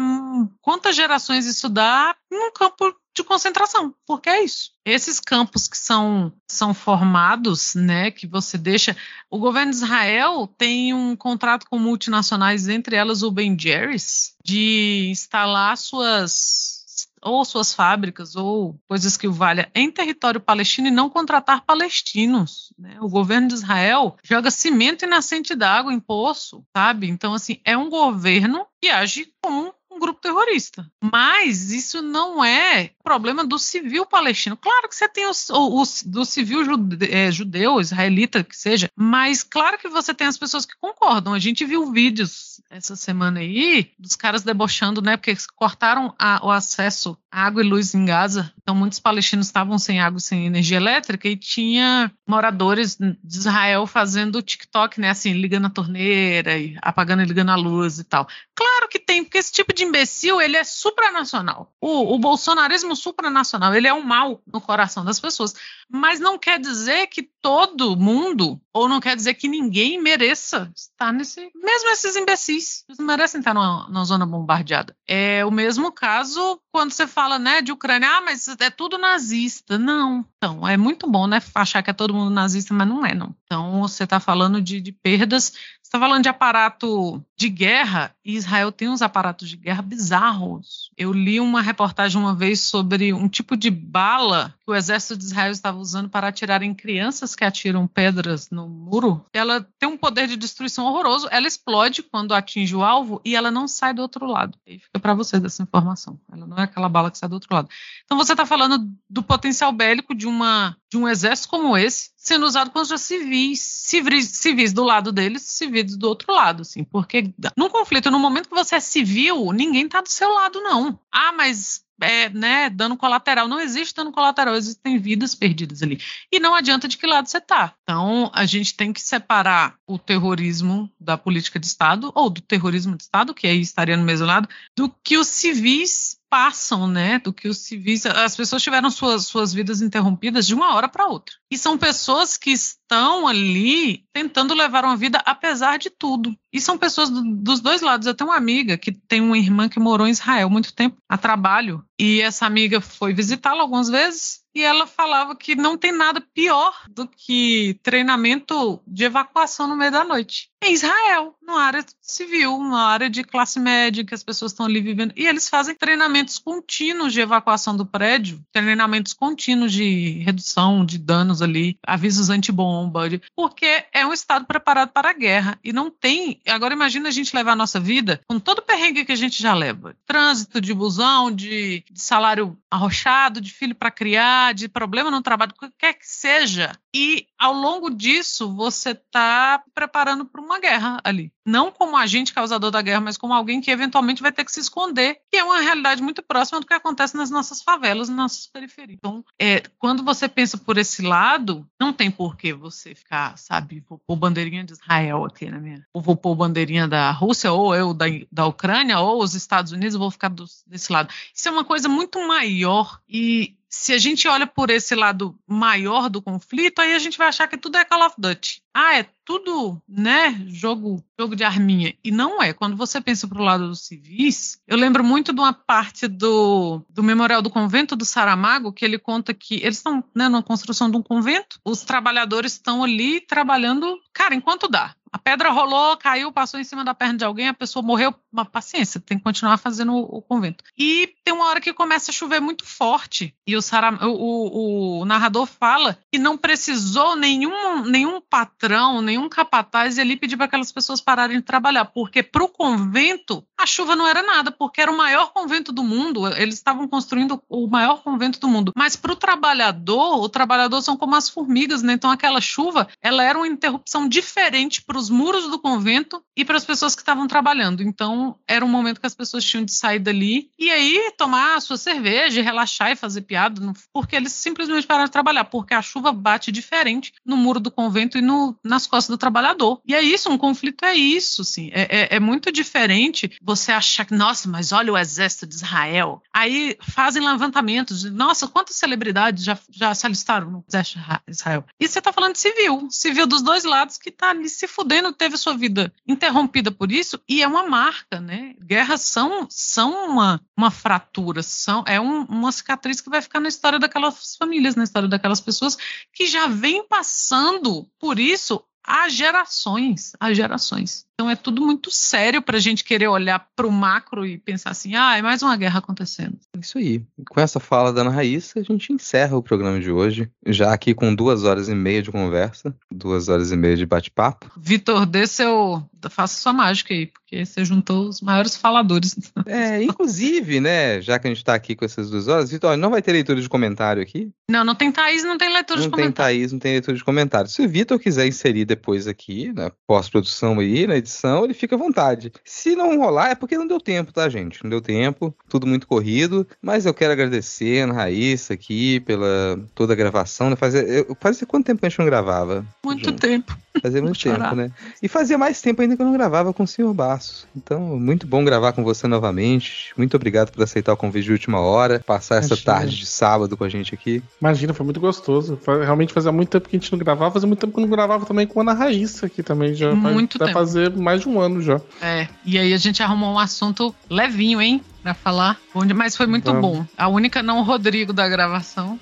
quantas gerações isso dá num campo de concentração, porque é isso. Esses campos que são, são formados, né, que você deixa. O governo de Israel tem um contrato com multinacionais, entre elas o Ben Jerry's, de instalar suas ou suas fábricas ou coisas que o valha em território palestino e não contratar palestinos. Né? O governo de Israel joga cimento e nascente d'água em poço, sabe? Então, assim, é um governo que age com grupo terrorista. Mas isso não é problema do civil palestino. Claro que você tem o, o, o do civil jude, é, judeu, israelita, que seja, mas claro que você tem as pessoas que concordam. A gente viu vídeos essa semana aí dos caras debochando, né? Porque cortaram a, o acesso à água e luz em Gaza. Então muitos palestinos estavam sem água, sem energia elétrica e tinha moradores de Israel fazendo TikTok, né? Assim, ligando a torneira e apagando e ligando a luz e tal. Claro que tem, porque esse tipo de imbecil, ele é supranacional. O, o bolsonarismo supranacional, ele é um mal no coração das pessoas. Mas não quer dizer que todo mundo, ou não quer dizer que ninguém mereça estar nesse. Mesmo esses imbecis, eles merecem estar numa, numa zona bombardeada. É o mesmo caso quando você fala, né, de Ucrânia, ah, mas é tudo nazista. Não. Então, é muito bom, né, achar que é todo mundo nazista, mas não é, não. Então, você está falando de, de perdas está falando de aparato de guerra, e Israel tem uns aparatos de guerra bizarros. Eu li uma reportagem uma vez sobre um tipo de bala que o exército de Israel estava usando para atirar em crianças que atiram pedras no muro. Ela tem um poder de destruição horroroso, ela explode quando atinge o alvo e ela não sai do outro lado. E fica para você dessa informação. Ela não é aquela bala que sai do outro lado. Então você está falando do potencial bélico de uma de um exército como esse sendo usado contra civis, civis, civis do lado deles, civis do outro lado, assim, porque num conflito, no momento que você é civil, ninguém tá do seu lado, não. Ah, mas é, né, dano colateral. Não existe dano colateral, existem vidas perdidas ali. E não adianta de que lado você está. Então, a gente tem que separar o terrorismo da política de Estado, ou do terrorismo de Estado, que aí estaria no mesmo lado, do que os civis passam, né, do que os civis, as pessoas tiveram suas, suas vidas interrompidas de uma hora para outra. E são pessoas que estão ali tentando levar uma vida apesar de tudo. E são pessoas do, dos dois lados. Eu tenho uma amiga que tem uma irmã que morou em Israel muito tempo, a trabalho, e essa amiga foi visitá-la algumas vezes e ela falava que não tem nada pior do que treinamento de evacuação no meio da noite. Em Israel, numa área civil, numa área de classe média, que as pessoas estão ali vivendo. E eles fazem treinamentos contínuos de evacuação do prédio, treinamentos contínuos de redução de danos ali, avisos antibomba, porque é um estado preparado para a guerra. E não tem. Agora imagina a gente levar a nossa vida com todo o perrengue que a gente já leva: trânsito de busão, de, de salário arrochado, de filho para criar de problema no trabalho, qualquer que seja, e ao longo disso, você está preparando para uma guerra ali. Não como agente causador da guerra, mas como alguém que eventualmente vai ter que se esconder, que é uma realidade muito próxima do que acontece nas nossas favelas, nas nossas periferias. Então, é, quando você pensa por esse lado, não tem por que você ficar, sabe, vou pôr bandeirinha de Israel aqui na minha. Ou vou pôr bandeirinha da Rússia, ou eu da, da Ucrânia, ou os Estados Unidos, vou ficar do, desse lado. Isso é uma coisa muito maior e se a gente olha por esse lado maior do conflito, aí a gente vai achar que tudo é Call of Duty. Ah, é tudo, né, jogo, jogo de arminha. E não é. Quando você pensa pro lado dos civis, eu lembro muito de uma parte do, do Memorial do Convento do Saramago, que ele conta que eles estão né, na construção de um convento, os trabalhadores estão ali trabalhando, cara, enquanto dá. A pedra rolou, caiu, passou em cima da perna de alguém, a pessoa morreu. Uma paciência, tem que continuar fazendo o, o convento. E tem uma hora que começa a chover muito forte. E o, Saram, o, o, narrador fala que não precisou nenhum, nenhum patrão, nenhum capataz ali pedir para aquelas pessoas pararem de trabalhar. Porque para o convento, a chuva não era nada, porque era o maior convento do mundo. Eles estavam construindo o maior convento do mundo. Mas para o trabalhador, o trabalhador são como as formigas, né? Então aquela chuva, ela era uma interrupção diferente para os muros do convento e para as pessoas que estavam trabalhando. Então, era um momento que as pessoas tinham de sair dali e aí tomar a sua cerveja, relaxar e fazer piada, porque eles simplesmente pararam de trabalhar, porque a chuva bate diferente no muro do convento e no, nas costas do trabalhador. E é isso, um conflito é isso, sim. É, é, é muito diferente você achar que, nossa, mas olha o exército de Israel. Aí fazem levantamentos nossa, quantas celebridades já, já se alistaram no exército de Israel? E você está falando de civil, civil dos dois lados que está ali se fudendo Fudendo teve sua vida interrompida por isso e é uma marca, né? Guerras são, são uma, uma fratura, são, é um, uma cicatriz que vai ficar na história daquelas famílias, na história daquelas pessoas que já vêm passando por isso há gerações, há gerações. Então é tudo muito sério para a gente querer olhar para o macro e pensar assim, ah, é mais uma guerra acontecendo. Isso aí. Com essa fala da Ana Raíssa, a gente encerra o programa de hoje, já aqui com duas horas e meia de conversa, duas horas e meia de bate-papo. Vitor, dê seu. Faça sua mágica aí, porque você juntou os maiores faladores. É, inclusive, né, já que a gente está aqui com essas duas horas, Vitor, não vai ter leitura de comentário aqui? Não, não tem Thaís, não tem leitura não de comentário. Não tem Thaís, não tem leitura de comentário. Se o Vitor quiser inserir depois aqui, na pós-produção aí, na edição, edição, ele fica à vontade. Se não rolar, é porque não deu tempo, tá, gente? Não deu tempo, tudo muito corrido. Mas eu quero agradecer a Ana Raíssa aqui pela toda a gravação. Né? Fazia, eu, fazia quanto tempo a gente não gravava? Muito tempo. Fazia muito tempo, chorar. né? E fazia mais tempo ainda que eu não gravava com o senhor Basso. Então, muito bom gravar com você novamente. Muito obrigado por aceitar o convite de última hora, passar Imagina. essa tarde de sábado com a gente aqui. Imagina, foi muito gostoso. Realmente fazia muito tempo que a gente não gravava, fazia muito tempo que eu não gravava também com a Ana Raíssa aqui também. Já muito vai, tempo. vai fazer mais de um ano já. É, e aí a gente arrumou um assunto levinho, hein? Pra falar. Mas foi muito Vamos. bom. A única não Rodrigo da gravação.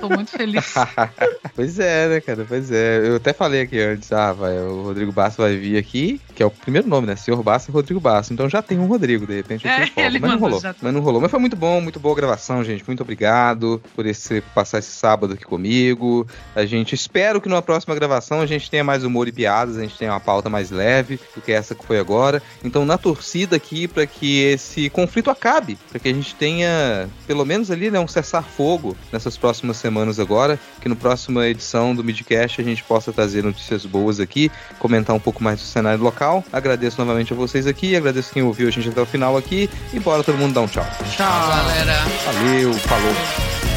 Tô muito feliz. pois é, né, cara? Pois é. Eu até falei aqui antes, ah, vai, o Rodrigo Basso vai vir aqui, que é o primeiro nome, né? Senhor Basso e Rodrigo Basso. Então já tem um Rodrigo, de repente é, ele mas não rolou. Mas não rolou. Mas foi muito bom, muito boa gravação, gente. Muito obrigado por esse, passar esse sábado aqui comigo. A gente espero que numa próxima gravação a gente tenha mais humor e piadas, a gente tenha uma pauta mais leve do que essa que foi agora. Então, na torcida aqui, para que esse conflito acabe, para que a gente tenha, pelo menos ali, né, um cessar-fogo nessas próximas semanas agora, que no próxima edição do Midcast a gente possa trazer notícias boas aqui, comentar um pouco mais do cenário local. Agradeço novamente a vocês aqui, agradeço quem ouviu a gente até o final aqui e bora todo mundo dar um tchau. Tchau, galera. Valeu, falou.